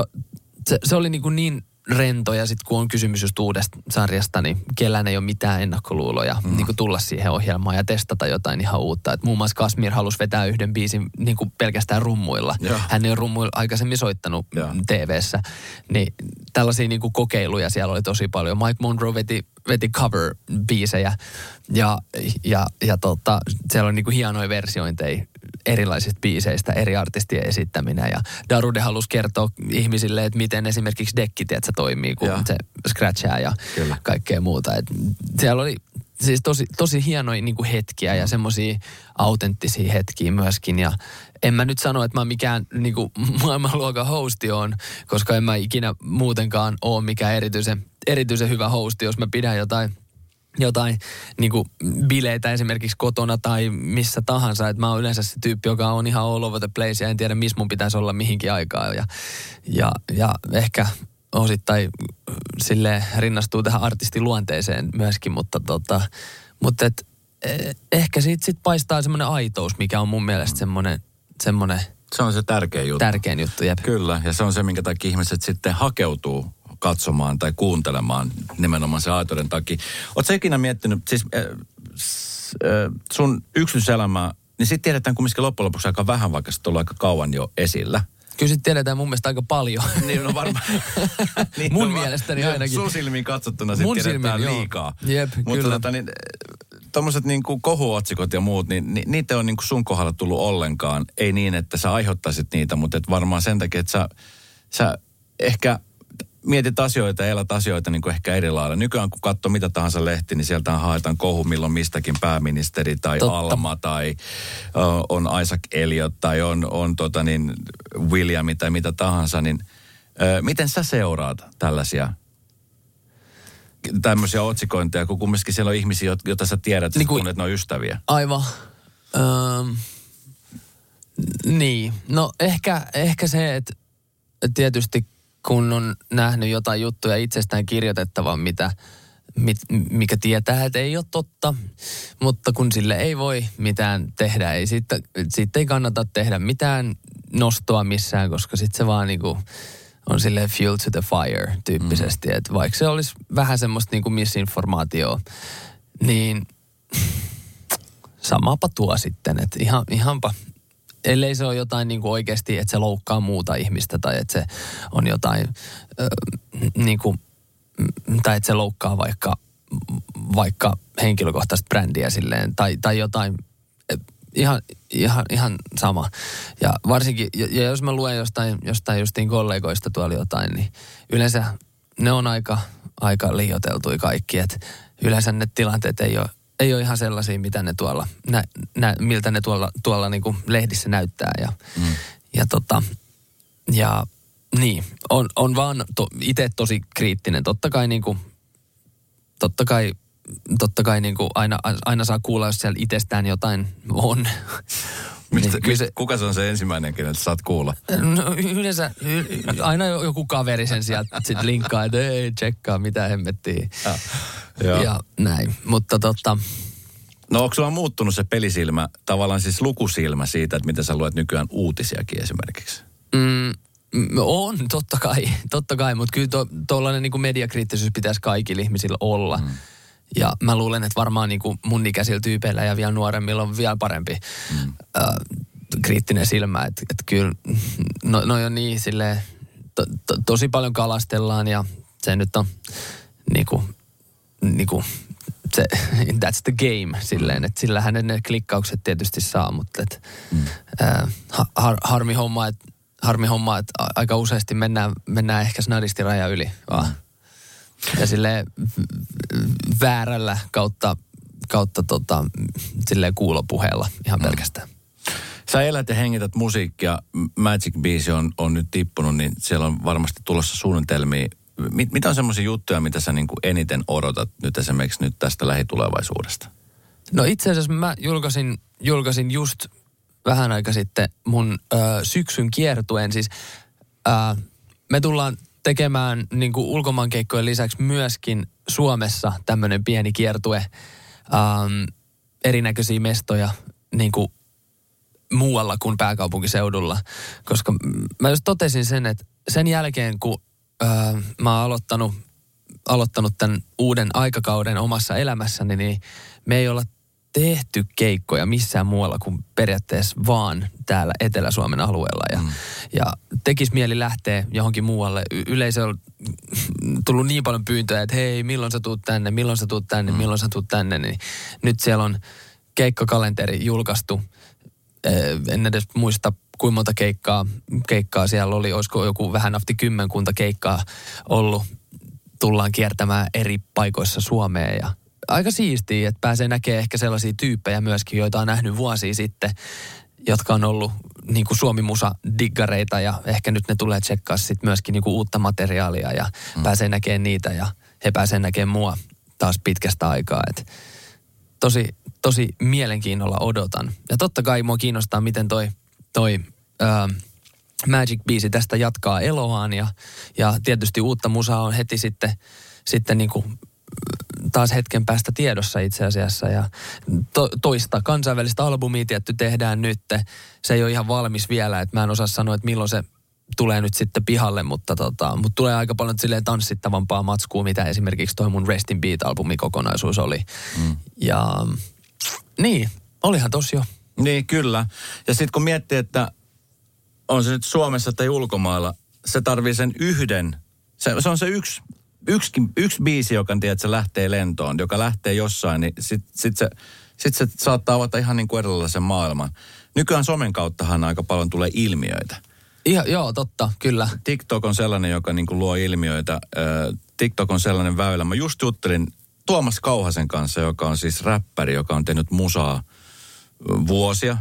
se, se oli niin, kuin niin rento ja sitten kun on kysymys just uudesta sarjasta, niin kellään ei ole mitään ennakkoluuloja mm. niin kuin tulla siihen ohjelmaan ja testata jotain ihan uutta. Et muun muassa Kasmir halusi vetää yhden biisin niin kuin pelkästään rummuilla. Ja. Hän ei ole rummuilla aikaisemmin soittanut ja. TV-ssä. Niin tällaisia niin kuin kokeiluja siellä oli tosi paljon. Mike Monroe veti, veti cover-biisejä ja, ja, ja tota, siellä on niin kuin hienoja versiointeja erilaisista biiseistä, eri artistien esittäminen. Ja Darude halusi kertoa ihmisille, että miten esimerkiksi dekki, se toimii, kun ja. se scratchaa ja Kyllä. kaikkea muuta. Et siellä oli siis tosi, tosi hienoja niin kuin hetkiä ja semmoisia autenttisia hetkiä myöskin. Ja en mä nyt sano, että mä mikään niin kuin maailmanluokan hosti on, koska en mä ikinä muutenkaan ole mikään erityisen, erityisen hyvä hosti, jos mä pidän jotain – jotain niin kuin bileitä esimerkiksi kotona tai missä tahansa. Että mä oon yleensä se tyyppi, joka on ihan all over the place ja en tiedä, missä mun pitäisi olla mihinkin aikaan. Ja, ja, ja ehkä osittain sille rinnastuu tähän artistin luonteeseen myöskin, mutta, tota, mutta et, eh, ehkä siitä sit paistaa semmoinen aitous, mikä on mun mielestä semmoinen, semmoinen se on se tärkein juttu. Tärkein juttu, jep. Kyllä, ja se on se, minkä takia ihmiset sitten hakeutuu katsomaan tai kuuntelemaan nimenomaan se aitouden takia. Oletko ikinä miettinyt, siis äh, äh, sun yksityiselämä, niin sitten tiedetään kumminkin loppujen lopuksi aika vähän, vaikka se on aika kauan jo esillä. Kyllä sitten tiedetään mun mielestä aika paljon. niin, no varmaan. niin, mun no, mielestäni ainakin. Sun silmiin katsottuna sitten tiedetään silmin, liikaa. Jep, Mutta kyllä. Tota, niin, tuommoiset niin kuin kohuotsikot ja muut, niin ni, niitä on niin kuin sun kohdalla tullut ollenkaan. Ei niin, että sä aiheuttaisit niitä, mutta et varmaan sen takia, että sä, sä ehkä mietit asioita ja elät asioita niin kuin ehkä eri lailla. Nykyään kun katsoo mitä tahansa lehti, niin sieltä haetaan kohu milloin mistäkin pääministeri tai Totta. Alma tai uh, on Isaac Elliot tai on, on tota niin, William tai mitä tahansa. Niin, uh, miten sä seuraat tällaisia tämmöisiä otsikointeja, kun kumminkin siellä on ihmisiä, joita sä tiedät, niin kuin, että ne on ystäviä. Aivan. Öm, niin, no ehkä, ehkä se, että tietysti kun on nähnyt jotain juttuja itsestään kirjoitettavan, mitä, mit, mikä tietää, että ei ole totta, mutta kun sille ei voi mitään tehdä, ei siitä, siitä ei kannata tehdä mitään nostoa missään, koska sitten se vaan niinku on sille fuel to the fire tyyppisesti, mm. että vaikka se olisi vähän semmoista niinku misinformaatioa, niin samapa tuo sitten, että ihan, ihanpa ellei se ole jotain niin kuin oikeasti, että se loukkaa muuta ihmistä tai että se on jotain ö, niin kuin, tai että se loukkaa vaikka, vaikka henkilökohtaista brändiä silleen tai, tai jotain ihan, ihan, ihan sama. Ja varsinkin, ja, ja jos mä luen jostain, jostain justiin kollegoista tuolla jotain, niin yleensä ne on aika, aika liioteltui kaikki. Että yleensä ne tilanteet ei ole ei ole ihan sellaisia, mitä ne tuolla, nä, nä, miltä ne tuolla, tuolla niin kuin lehdissä näyttää. Ja, mm. ja, tota, ja niin, on, on vaan to, itse tosi kriittinen. Totta kai, niin kuin, totta kai, totta kai niin kuin aina, aina saa kuulla, jos siellä itsestään jotain on. Mistä, niin, se, kuka se on se ensimmäinen, keneltä saat kuulla? No yleensä, aina joku kaveri sen sieltä sit linkkaa, että ei, tsekkaa mitä hemmettiä. Ja, ja näin, mutta tota... No onko sulla muuttunut se pelisilmä, tavallaan siis lukusilmä siitä, että miten sä luet nykyään uutisiakin esimerkiksi? Mm, on, totta kai, totta kai, mutta kyllä tuollainen to, niin mediakriittisyys pitäisi kaikilla ihmisillä olla. Mm. Ja mä luulen, että varmaan niin kuin mun ikäisillä tyypeillä ja vielä nuoremmilla on vielä parempi mm. äh, kriittinen silmä. Että et kyllä, no, no on niin silleen, to, to, tosi paljon kalastellaan ja se nyt on niin kuin niinku, se, that's the game silleen, että sillähän ne klikkaukset tietysti saa, mutta et, mm. ää, har, harmi homma, että harmi homma, että aika useasti mennään, mennään ehkä snadisti raja yli vaan. Mm. Ja sille väärällä kautta, kautta tota, silleen kuulopuheella ihan mm. pelkästään. Sä elät ja hengität musiikkia. Magic Beast on, on nyt tippunut, niin siellä on varmasti tulossa suunnitelmia. Mit, mitä on semmoisia juttuja, mitä sä niin kuin eniten odotat nyt esimerkiksi nyt tästä lähitulevaisuudesta? No itse asiassa mä julkaisin, julkaisin just vähän aika sitten mun ö, syksyn kiertuen. Siis ö, me tullaan tekemään niin kuin ulkomaankeikkojen lisäksi myöskin Suomessa tämmöinen pieni kiertue. Ähm, erinäköisiä mestoja niin kuin muualla kuin pääkaupunkiseudulla. Koska mä just totesin sen, että sen jälkeen kun äh, mä oon aloittanut, aloittanut tämän uuden aikakauden omassa elämässäni, niin me ei olla tehty keikkoja missään muualla kuin periaatteessa vaan täällä Etelä-Suomen alueella. Ja, mm. ja tekisi mieli lähteä johonkin muualle. Y- yleisö on tullut niin paljon pyyntöjä, että hei, milloin sä tuut tänne, milloin sä tuut tänne, mm. milloin sä tuut tänne. Niin nyt siellä on keikkakalenteri julkaistu. En edes muista kuinka monta keikkaa, keikkaa siellä oli. Olisiko joku vähän afti kymmenkunta keikkaa ollut. Tullaan kiertämään eri paikoissa Suomeen ja aika siistiä, että pääsee näkemään ehkä sellaisia tyyppejä myöskin, joita on nähnyt vuosia sitten, jotka on ollut niin kuin Suomi-musa-diggareita ja ehkä nyt ne tulee tsekkaa sitten myöskin niin kuin uutta materiaalia ja mm. pääsee näkemään niitä ja he pääsee näkemään mua taas pitkästä aikaa. Et tosi, tosi mielenkiinnolla odotan. Ja totta kai mua kiinnostaa, miten toi, toi ää, Magic-biisi tästä jatkaa eloaan ja, ja tietysti uutta musaa on heti sitten, sitten niin kuin taas hetken päästä tiedossa itse asiassa. Ja to, toista kansainvälistä albumia tietty tehdään nyt. Se ei ole ihan valmis vielä, että mä en osaa sanoa, että milloin se tulee nyt sitten pihalle, mutta, tota, mutta tulee aika paljon silleen tanssittavampaa matskua, mitä esimerkiksi toi mun Rest in Beat-albumi kokonaisuus oli. Mm. Ja niin, olihan tossa jo. Niin, kyllä. Ja sitten kun miettii, että on se nyt Suomessa tai ulkomailla, se tarvii sen yhden, se, se on se yksi yksi, yksi biisi, joka tiedät, se lähtee lentoon, joka lähtee jossain, niin sitten sit se, sit se saattaa avata ihan niin kuin erilaisen maailman. Nykyään somen kauttahan aika paljon tulee ilmiöitä. Ihan, joo, totta, kyllä. TikTok on sellainen, joka niin kuin luo ilmiöitä. TikTok on sellainen väylä. Mä just juttelin Tuomas Kauhasen kanssa, joka on siis räppäri, joka on tehnyt musaa vuosia.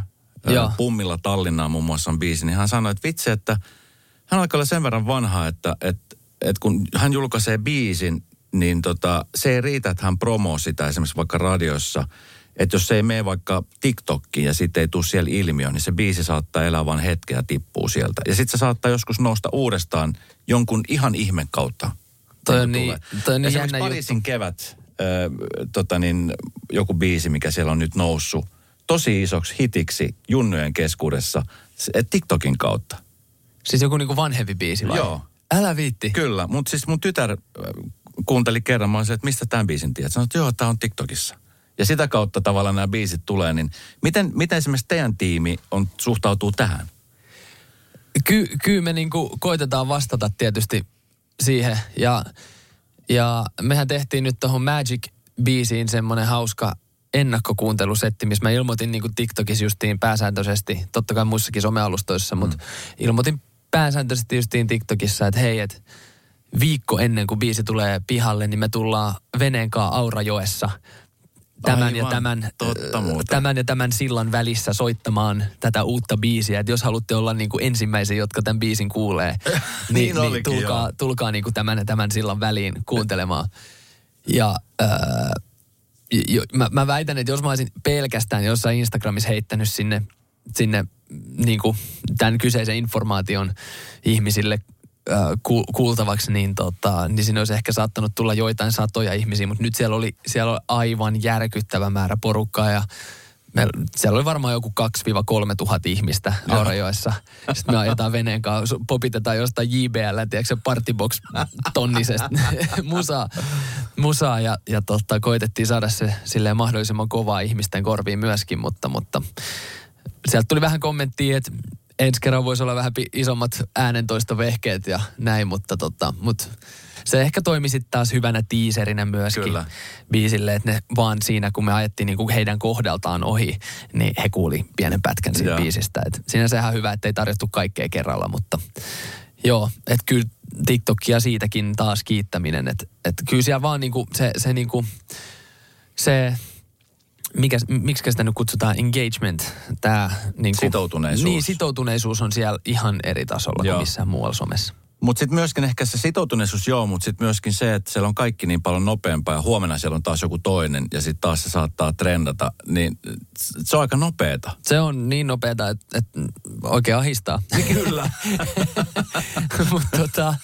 Joo. Pummilla Tallinnaan muun muassa on biisi. Niin hän sanoi, että vitsi, että hän alkaa olla sen verran vanha, että, että että kun hän julkaisee biisin, niin tota, se ei riitä, että hän promoo sitä esimerkiksi vaikka radiossa. Että jos se ei mene vaikka TikTokkiin ja sitten ei tule siellä ilmiö, niin se biisi saattaa elää vain hetkeä ja tippuu sieltä. Ja sitten se saattaa joskus nousta uudestaan jonkun ihan ihme kautta. Toi on niin, toi on niin jännä Pariisin juttu. kevät, äh, tota niin, joku biisi, mikä siellä on nyt noussut tosi isoksi hitiksi junnojen keskuudessa TikTokin kautta. Siis joku niinku vanhempi biisi vai? Joo. Älä viitti. Kyllä, mutta siis mun tytär äh, kuunteli kerran, mä olisin, että mistä tämän biisin tiedät? Sanoin, että joo, tämä on TikTokissa. Ja sitä kautta tavallaan nämä biisit tulee, niin miten, miten esimerkiksi teidän tiimi on, suhtautuu tähän? Ky, kyllä me niinku koitetaan vastata tietysti siihen. Ja, ja mehän tehtiin nyt tuohon Magic-biisiin semmoinen hauska ennakkokuuntelusetti, missä mä ilmoitin niin TikTokissa justiin pääsääntöisesti, totta kai muissakin somealustoissa, mutta mm. ilmoitin pääsääntöisesti justiin TikTokissa, että hei, että viikko ennen kuin biisi tulee pihalle, niin me tullaan veneen kanssa Aurajoessa tämän Aivan, ja tämän, totta tämän ja tämän sillan välissä soittamaan tätä uutta biisiä. Että jos haluatte olla niin kuin ensimmäisiä, jotka tämän biisin kuulee, niin, niin, niin tulkaa, tulkaa niin kuin tämän ja tämän sillan väliin kuuntelemaan. Ja äh, jo, mä, mä väitän, että jos mä olisin pelkästään jossain Instagramissa heittänyt sinne, sinne niin kuin tämän kyseisen informaation ihmisille kuultavaksi, niin, tota, niin siinä olisi ehkä saattanut tulla joitain satoja ihmisiä, mutta nyt siellä oli, siellä oli aivan järkyttävä määrä porukkaa ja me, siellä oli varmaan joku 2-3 tuhat ihmistä Aurajoessa. Sitten me ajetaan veneen kanssa, popitetaan jostain JBL, tiedätkö se Partybox tonnisesta musaa, musaa ja, ja tota, koitettiin saada se silleen mahdollisimman kovaa ihmisten korviin myöskin, mutta, mutta sieltä tuli vähän kommenttia, että ensi kerran voisi olla vähän isommat äänentoistovehkeet ja näin, mutta tota, mut se ehkä toimi sitten taas hyvänä tiiserinä myöskin Kyllä. biisille, että ne vaan siinä, kun me ajettiin niinku heidän kohdaltaan ohi, niin he kuuli pienen pätkän siitä Joo. biisistä. Et siinä se ihan hyvä, että ei tarjottu kaikkea kerralla, mutta joo, että kyllä TikTokia siitäkin taas kiittäminen, että et kyllä siellä vaan niinku se, se niinku, se mikä, miksi sitä nyt kutsutaan engagement, tämä niin Sitoutuneisuus. Niin, sitoutuneisuus on siellä ihan eri tasolla Joo. kuin missään muualla somessa. Mutta sitten myöskin ehkä se sitoutuneisuus joo, mutta sitten myöskin se, että siellä on kaikki niin paljon nopeampaa ja huomenna siellä on taas joku toinen ja sitten taas se saattaa trendata, niin se on aika nopeeta. Se on niin nopeata, että, että oikein ahistaa. Kyllä. mutta tota,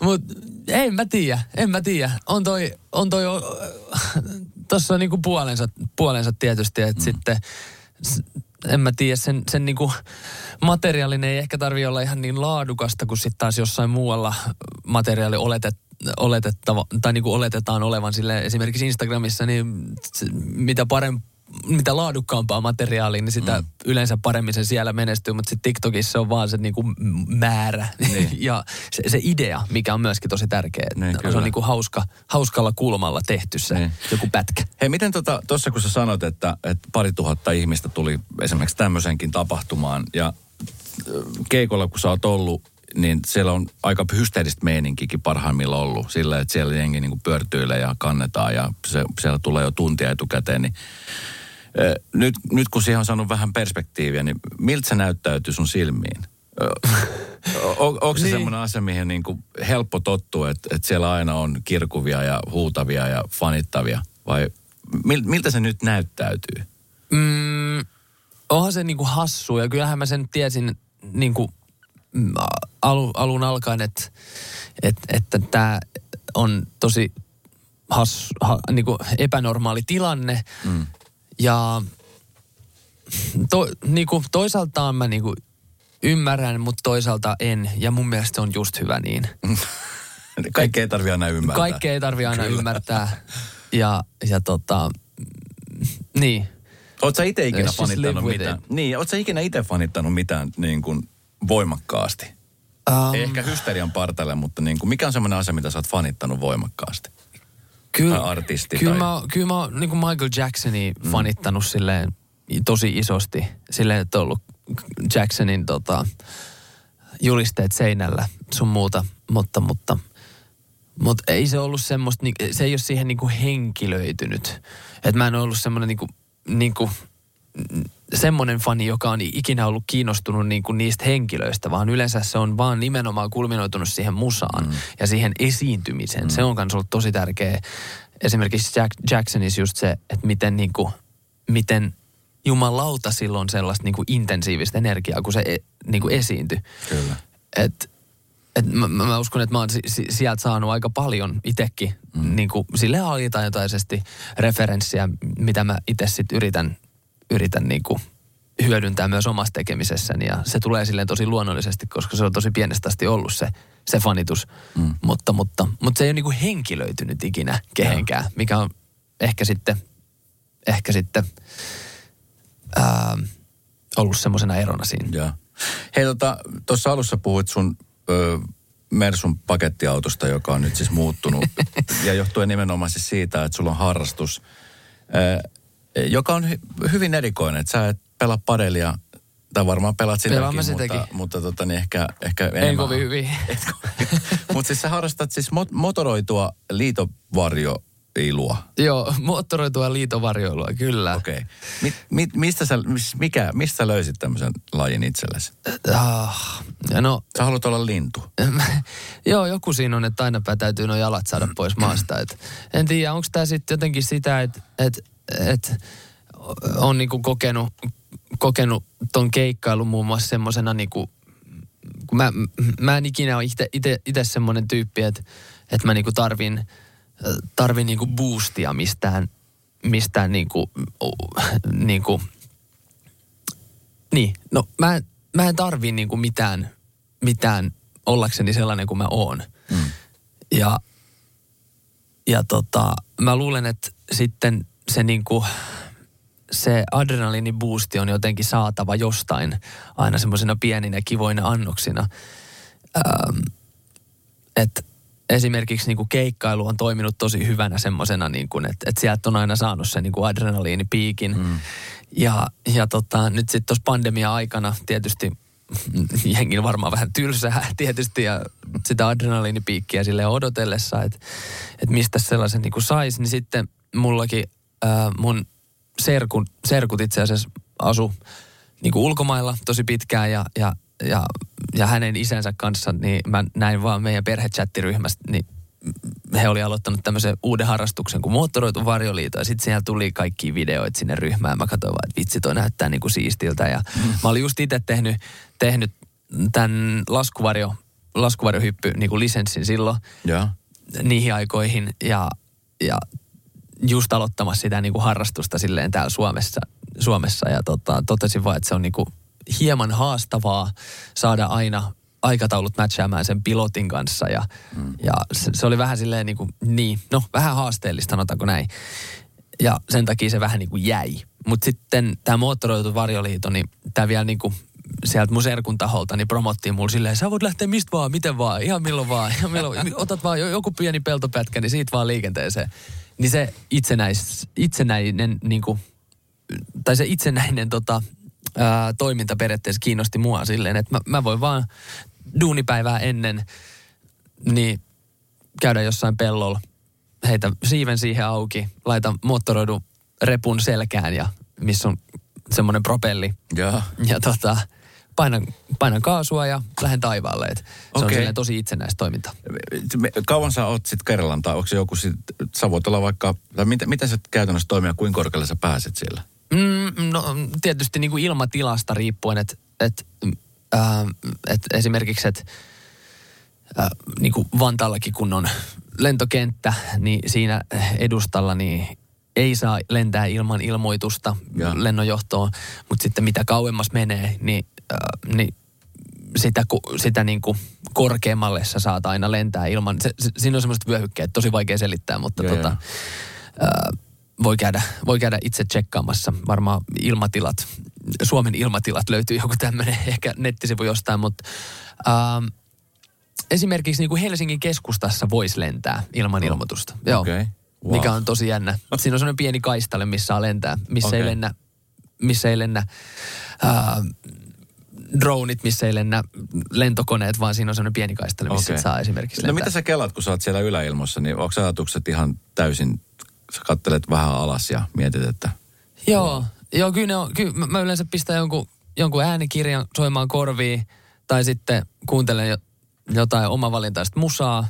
mut, en mä tiedä, en mä tiedä. On toi, on toi, tossa on niinku puolensa, puolensa tietysti, että mm. sitten en mä tiedä, sen, sen niinku materiaalinen ei ehkä tarvi olla ihan niin laadukasta kuin sitten taas jossain muualla materiaali oletet, oletettava, tai niinku oletetaan olevan sille esimerkiksi Instagramissa, niin mitä parempi mitä laadukkaampaa materiaalia, niin sitä mm. yleensä paremmin se siellä menestyy, mutta sitten TikTokissa on vaan se niinku määrä Niin. ja se, se idea, mikä on myöskin tosi tärkeä. Niin, se kyllä. on niinku hauska, hauskalla kulmalla tehty se Niin. joku pätkä. Hei, miten tuossa tota, kun sä sanoit, että, että pari tuhatta ihmistä tuli esimerkiksi tämmöisenkin tapahtumaan ja keikolla kun sä oot ollut, niin siellä on aika hysteeristä meininkikin parhaimmillaan ollut. Sillä, että siellä jengi niin pyörtyilee ja kannetaan ja se, siellä tulee jo tuntia etukäteen. Niin, nyt, nyt kun siihen on saanut vähän perspektiiviä, niin miltä se näyttäytyy sun silmiin? Ö, o- Onko se Niin. semmoinen asia, mihin niin kuin helppo tottua, että, että siellä aina on kirkuvia ja huutavia ja fanittavia? Vai mil, miltä se nyt näyttäytyy? Mm, onhan se niinku hassu ja kyllähän mä sen tiesin niinku mm, a- alu, alun alkaen, että et, että tämä on tosi hassu, ha, niinku epänormaali tilanne. Mm. Ja to, niinku, toisaaltaan mä niinku ymmärrän, mutta toisaalta en. Ja mun mielestä on just hyvä niin. Kaikkea ei tarvitse aina ymmärtää. Kaikkea ei tarvi aina ymmärtää. Ja, ja tota, niin. Oot sä itse ikinä just live fanittanut mitään? it. Niin, oot sä ikinä itse fanittanut mitään niin kuin voimakkaasti? Um, Ei ehkä hysterian partalle, mutta niin kuin, mikä on semmoinen asia, mitä sä oot fanittanut voimakkaasti? Kyllä, tai artisti Kyllä tai- mä, kyllä mä oon niin kuin Michael Jacksonia fanittanut silleen tosi isosti. Silleen, että on ollut Jacksonin tota, julisteet seinällä sun muuta. Mutta, mutta, mutta ei se ollut semmoista, se ei ole siihen niin kuin henkilöitynyt. Että mä en ole ollut semmoinen niin kuin, niin kuin, semmoinen fani, joka on ikinä ollut kiinnostunut niin kuin niistä henkilöistä, vaan yleensä se on vaan nimenomaan kulminoitunut siihen musaan mm. ja siihen esiintymiseen. Mm. Se on myös ollut tosi tärkeä. Esimerkiksi Jack, Jacksonissa just se, että miten, niin kuin, miten jumalauta silloin sellaista niin kuin intensiivistä energiaa, kun se e, niin kuin esiintyi. Kyllä. Et, et mä, mä uskon, että mä oon si, si, sieltä saanut aika paljon itsekin mm. niin kuin sille alitajuntaisesti referenssiä, mitä mä itse sitten yritän, yritän niin kuin hyödyntää myös omassa tekemisessäni. Ja se tulee silleen tosi luonnollisesti, koska se on tosi pienestä asti ollut se, se fanitus. Mm. Mutta, mutta, mutta se ei ole niin kuin henkilöitynyt ikinä kehenkään, mikä on ehkä sitten, ehkä sitten ää, ollut semmoisena erona siinä. Joo. Hei, tota, tuossa alussa puhuit sun ö, Mersun pakettiautosta, joka on nyt siis muuttunut. ja johtuen nimenomaan siis siitä, että sulla on harrastus, ö, joka on hy- hyvin erikoinen. Että sä et pelaa padelia, tai varmaan pelaat sitäkin, mutta, mutta tota, niin ehkä, ehkä En enemmän. kovin hyvin. mutta siis sä harrastat siis mot- motoroitua liitovarjoilua. Joo, moottoroitua liitovarjoilua, kyllä. Okei. Okay. Mi- mi- mistä sä, mis- mikä, mistä löysit tämmöisen lajin itsellesi? Ah, no, Sä haluat olla lintu. joo, joku siinä on, että aina täytyy nuo jalat saada pois maasta. Et, en tiedä, onko tämä sitten jotenkin sitä, että et, et, on niinku kokenut, kokenut ton keikkailun muun muassa semmoisena niinku, kun mä, mä en ikinä ole itse semmoinen tyyppi, että, että mä niinku tarvin, tarvin niinku boostia mistään, mistään niinku, niinku, niin, no mä, en- mä en tarvii niinku mitään, mitään ollakseni sellainen kuin mä oon. Mm. Ja, ja tota, mä luulen, että sitten se niinku, se adrenaliinibuusti on jotenkin saatava jostain aina semmoisina pieninä kivoina annoksina. Ähm, että esimerkiksi niin kuin keikkailu on toiminut tosi hyvänä semmoisena, niin kuin, että, että sieltä on aina saanut sen niin kuin adrenaliinipiikin. Mm. Ja, ja tota, nyt sitten tuossa pandemia-aikana tietysti jengi varmaan vähän tylsää tietysti ja sitä adrenaliinipiikkiä sille odotellessa, että, että mistä sellaisen niin saisi, niin sitten mullakin ää, mun serkun, serkut itse asiassa asu niin kuin ulkomailla tosi pitkään ja, ja, ja, ja hänen isänsä kanssa, niin mä näin vaan meidän perhechattiryhmästä, niin he oli aloittanut tämmöisen uuden harrastuksen kuin moottoroitu varjoliito ja sitten siellä tuli kaikki videoita sinne ryhmään. Mä katsoin vaan, että vitsi toi näyttää niin kuin siistiltä ja mm. mä olin just itse tehnyt, tehnyt tämän laskuvarjo, laskuvarjohyppy niin kuin lisenssin silloin ja. niihin aikoihin ja, ja just aloittamassa sitä niin kuin harrastusta silleen täällä Suomessa, Suomessa ja tota, totesin vaan, että se on niin kuin hieman haastavaa saada aina aikataulut matchaamaan sen pilotin kanssa ja, mm. ja se, se, oli vähän silleen niin kuin, niin, no vähän haasteellista, sanotaanko näin. Ja sen takia se vähän niin kuin jäi. Mutta sitten tämä moottoroitu varjoliito, niin tämä vielä niin kuin sieltä mun serkun taholta, niin promottiin mulle silleen, sä voit lähteä mistä vaan, miten vaan, ihan milloin vaan, ihan milloin, otat vaan joku pieni peltopätkä, niin siitä vaan liikenteeseen. Niin se itsenäis, itsenäinen, niin kuin, tai se itsenäinen tota, ää, toiminta periaatteessa kiinnosti mua silleen, että mä, mä voin vaan duunipäivää ennen niin käydä jossain pellolla, heitä siiven siihen auki, laita moottoroidu repun selkään ja missä on semmoinen propelli. Ja, ja tota, painan, painan kaasua ja lähden taivaalle. Et se okay. on tosi itsenäistä toimintaa. Kauan sä oot sitten kerrallaan, tai onko se joku sit, sä voit olla vaikka, tai miten, miten se käytännössä toimii, kuinka korkealle sä pääset siellä? Mm, no tietysti niin kuin ilmatilasta riippuen, että et, äh, et esimerkiksi, että äh, niin kuin Vantaallakin kun on lentokenttä, niin siinä edustalla niin ei saa lentää ilman ilmoitusta ja. lennonjohtoon, mutta sitten mitä kauemmas menee, niin, äh, niin sitä, sitä niin kuin korkeammalle sä saat aina lentää ilman. Se, se, siinä on semmoiset vyöhykkeet, tosi vaikea selittää, mutta ja, tota, ja. Äh, voi käydä, voi käydä itse tsekkaamassa. Varmaan ilmatilat, Suomen ilmatilat löytyy joku tämmöinen ehkä nettisivu jostain, mutta ähm, esimerkiksi niin kuin Helsingin keskustassa voisi lentää ilman oh. ilmoitusta. Joo. Okay. Wow. Mikä on tosi jännä. Siinä on sellainen pieni kaistale, missä saa lentää, missä okay. ei lennä, missä ei lennä äh, dronit, missä ei lennä lentokoneet, vaan siinä on sellainen pieni kaistale, missä okay. saa esimerkiksi no lentää. No mitä sä kelat, kun sä oot siellä yläilmassa, niin onko ajatukset ihan täysin sä kattelet vähän alas ja mietit, että... Joo, joo kyllä, ne on, kyllä mä yleensä pistän jonkun, jonkun äänikirjan soimaan korviin tai sitten kuuntelen jotain omavalintaista musaa.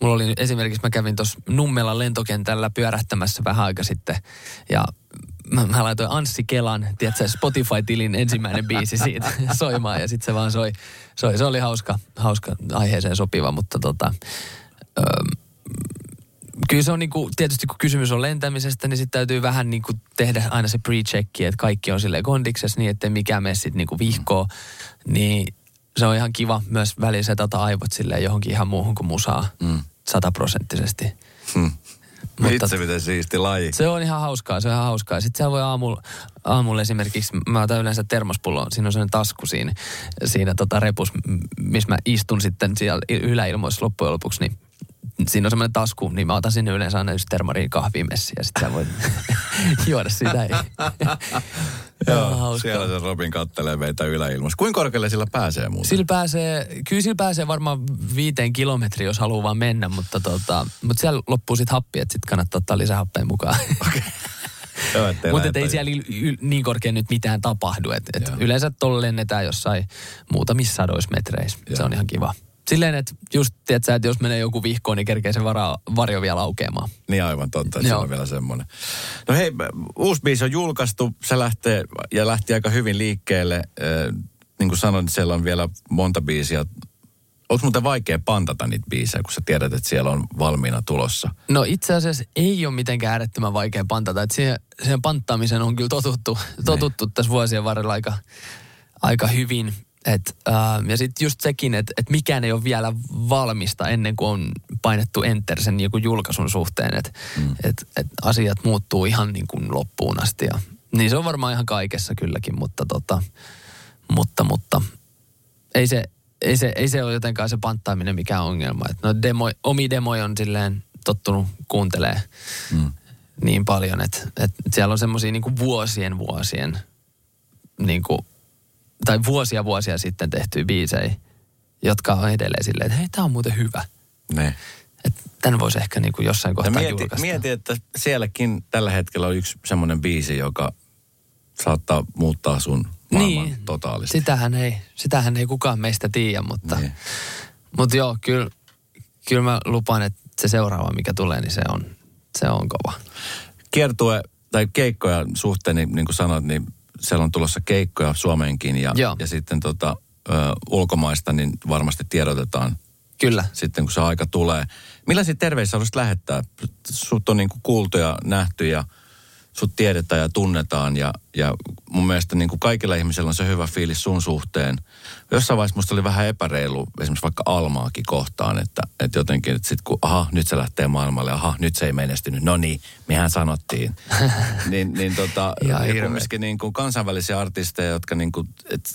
Mulla oli esimerkiksi, mä kävin tuossa Nummelan lentokentällä pyörähtämässä vähän aika sitten ja mä, mä laitoin Anssi Kelan, tiedätkö, Spotify-tilin ensimmäinen biisi siitä soimaan ja sitten se vaan soi, soi. Se oli hauska, hauska aiheeseen sopiva, mutta tota, öö, kyllä se on niinku, tietysti kun kysymys on lentämisestä, niin sitten täytyy vähän niinku tehdä aina se pre-checki, että kaikki on sille kondiksessa niin, ettei mikään mene sitten niinku vihkoa. Niin se on ihan kiva myös väliin setata aivot silleen johonkin ihan muuhun kuin musaa mm. sataprosenttisesti. Hmm. Mutta Itse miten siisti laji. Se on ihan hauskaa, se on ihan hauskaa. Sitten siellä voi aamulla, aamulla esimerkiksi, mä otan yleensä termospulloon, siinä on sellainen tasku siinä, siinä tota repus, missä mä istun sitten siellä yläilmoissa loppujen lopuksi, niin siinä on semmoinen tasku, niin mä otan sinne yleensä aina just termariin kahviin messiä ja sitten sä voit juoda sitä. Joo, siellä se Robin kattelee meitä yläilmassa. Kuinka korkealle sillä pääsee muuten? Sillä pääsee, kyllä sillä pääsee varmaan viiteen kilometriä, jos haluaa vaan mennä, mutta, tota, mutta siellä loppuu sitten happi, että sitten kannattaa ottaa lisää happea mukaan. Okay. Mutta ei siellä y- niin korkein nyt mitään tapahdu. Et, et yleensä tuolla lennetään jossain muutamissa sadoissa metreissä. Joo. Se on ihan kiva. Silleen, että just, tiedätkö, että jos menee joku vihkoon, niin kerkee se vara, varjo vielä aukeamaan. Niin aivan totta, että se on vielä semmoinen. No hei, uusi biisi on julkaistu, se lähtee ja lähti aika hyvin liikkeelle. Äh, niin kuin sanoin, siellä on vielä monta biisiä. Onko muuten vaikea pantata niitä biisejä, kun sä tiedät, että siellä on valmiina tulossa? No itse asiassa ei ole mitenkään äärettömän vaikea pantata. Että siihen, siihen panttaamiseen on kyllä totuttu, totuttu niin. tässä vuosien varrella aika, aika hyvin. Et, äh, ja sitten just sekin, että et mikään ei ole vielä valmista ennen kuin on painettu enter sen joku julkaisun suhteen. Että mm. et, et asiat muuttuu ihan niin kuin loppuun asti. Ja Niin se on varmaan ihan kaikessa kylläkin, mutta tota, mutta, mutta ei se, ei se, ei se ole jotenkaan se panttaaminen mikään ongelma. Et no demo, omi demoja on silleen tottunut kuuntelee mm. niin paljon, että, että siellä on semmoisia niin vuosien vuosien niin kuin, tai vuosia vuosia sitten tehtyjä biisejä, jotka on edelleen silleen, että hei, tämä on muuten hyvä. Ne. Että tämän voisi ehkä niin kuin jossain kohtaa mieti, julkaista. Mieti, että sielläkin tällä hetkellä on yksi semmoinen biisi, joka saattaa muuttaa sun maailman niin, totaalisesti. Sitähän ei, sitähän ei kukaan meistä tiedä, mutta, niin. mutta joo, kyllä, kyllä mä lupaan, että se seuraava, mikä tulee, niin se on, se on kova. Kiertue tai keikkoja suhteen, niin, niin kuin sanoit, niin siellä on tulossa keikkoja Suomeenkin ja, ja sitten tota, ö, ulkomaista, niin varmasti tiedotetaan Kyllä. Sitten kun se aika tulee. Millaisia terveisiä haluaisit lähettää? Sut on niin kuin kuultu ja nähty ja sut tiedetään ja tunnetaan ja, ja mun mielestä niin kuin kaikilla ihmisillä on se hyvä fiilis sun suhteen. Jossain vaiheessa musta oli vähän epäreilu esimerkiksi vaikka Almaakin kohtaan, että, että jotenkin, että sit kun aha, nyt se lähtee maailmalle, aha, nyt se ei menestynyt, no niin, mehän sanottiin. niin, niin tota, ja, ja kumminkin niin kuin kansainvälisiä artisteja, jotka niin kuin, että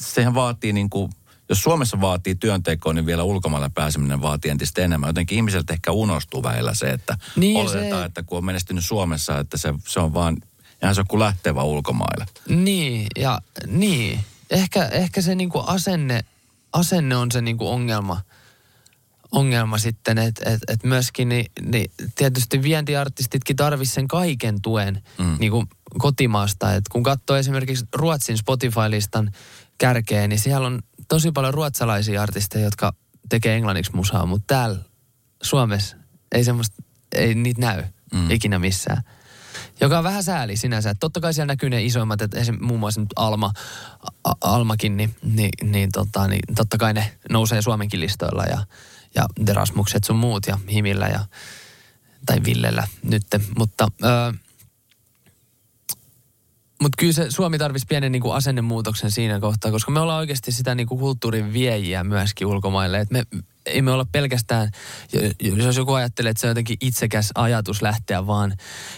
sehän vaatii niin kuin jos Suomessa vaatii työntekoa, niin vielä ulkomaille pääseminen vaatii entistä enemmän. Jotenkin ihmiseltä ehkä unohtuu väillä se, että niin oletetaan, se... että kun on menestynyt Suomessa, että se, se on vaan, ihan se on kuin lähtevä ulkomaille. Niin, ja niin. Ehkä, ehkä se niinku asenne, asenne on se niinku ongelma, ongelma sitten, että et, et myöskin niin, niin tietysti vientiartistitkin tarvitsisivat sen kaiken tuen mm. niinku kotimaasta. Et kun katsoo esimerkiksi Ruotsin Spotify-listan kärkeen, niin siellä on tosi paljon ruotsalaisia artisteja, jotka tekee englanniksi musaa, mutta täällä Suomessa ei semmoista, ei niitä näy mm. ikinä missään. Joka on vähän sääli sinänsä. Totta kai siellä näkyy ne isoimmat, että esim. muun muassa nyt Alma, A- Almakin, niin, niin, niin, tota, niin totta kai ne nousee Suomenkin listoilla ja, ja Derasmukset sun muut ja Himillä ja, tai Villellä nytte. Mutta öö, mutta kyllä se Suomi tarvitsisi pienen niinku asennemuutoksen siinä kohtaa, koska me ollaan oikeasti sitä niinku kulttuurin viejiä myöskin ulkomaille. Et me ei me olla pelkästään, jos joku ajattelee, että se on jotenkin itsekäs ajatus lähteä vaan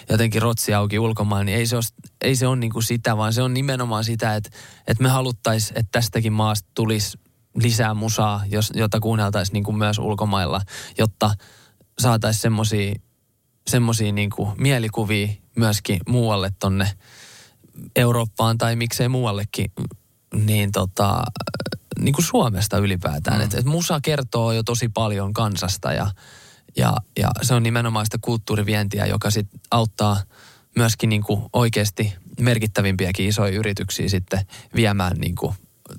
jotenkin rotsi auki ulkomaille, niin ei se ole, ei se ole niinku sitä, vaan se on nimenomaan sitä, että, että me haluttaisiin, että tästäkin maasta tulisi lisää musaa, jos, jota kuunneltaisiin niinku myös ulkomailla, jotta saataisiin semmoisia semmosia niinku mielikuvia myöskin muualle tonne – Eurooppaan tai miksei muuallekin, niin tota, niin kuin Suomesta ylipäätään. Mm. Että et musa kertoo jo tosi paljon kansasta ja, ja, ja se on nimenomaan sitä kulttuurivientiä, joka sit auttaa myöskin niin kuin oikeasti merkittävimpiäkin isoja yrityksiä sitten viemään niin kuin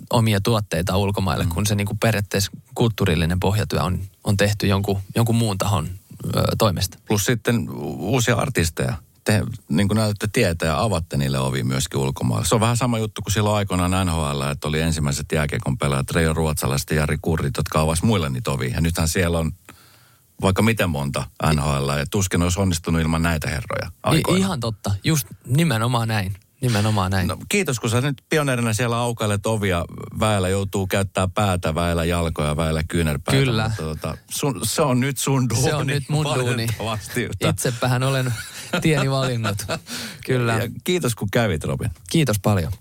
omia tuotteita ulkomaille, mm. kun se niin kuin periaatteessa kulttuurillinen pohjatyö on, on tehty jonkun, jonkun muun tahon ö, toimesta. Plus sitten uusia artisteja te niin kuin näytätte tietää ja avatte niille ovi myöskin ulkomailla. Se on vähän sama juttu kuin silloin aikoinaan NHL, että oli ensimmäiset jääkiekon pelaajat Reijo Ruotsalaiset ja Jari Kurrit, jotka avasivat muille niitä ovi. Ja nythän siellä on vaikka miten monta NHL ja tuskin olisi onnistunut ilman näitä herroja I, Ihan totta, just nimenomaan näin. Nimenomaan näin. No, kiitos, kun sä nyt pioneerina siellä aukailet ovia. Väellä joutuu käyttää päätä, väellä jalkoja, väellä kyynärpäitä. Kyllä. Mutta, tota, sun, se on nyt sun duuni. Se on nyt mun duuni. Itsepähän olen tieni valinnut. Kyllä. Ja kiitos, kun kävit, Robin. Kiitos paljon.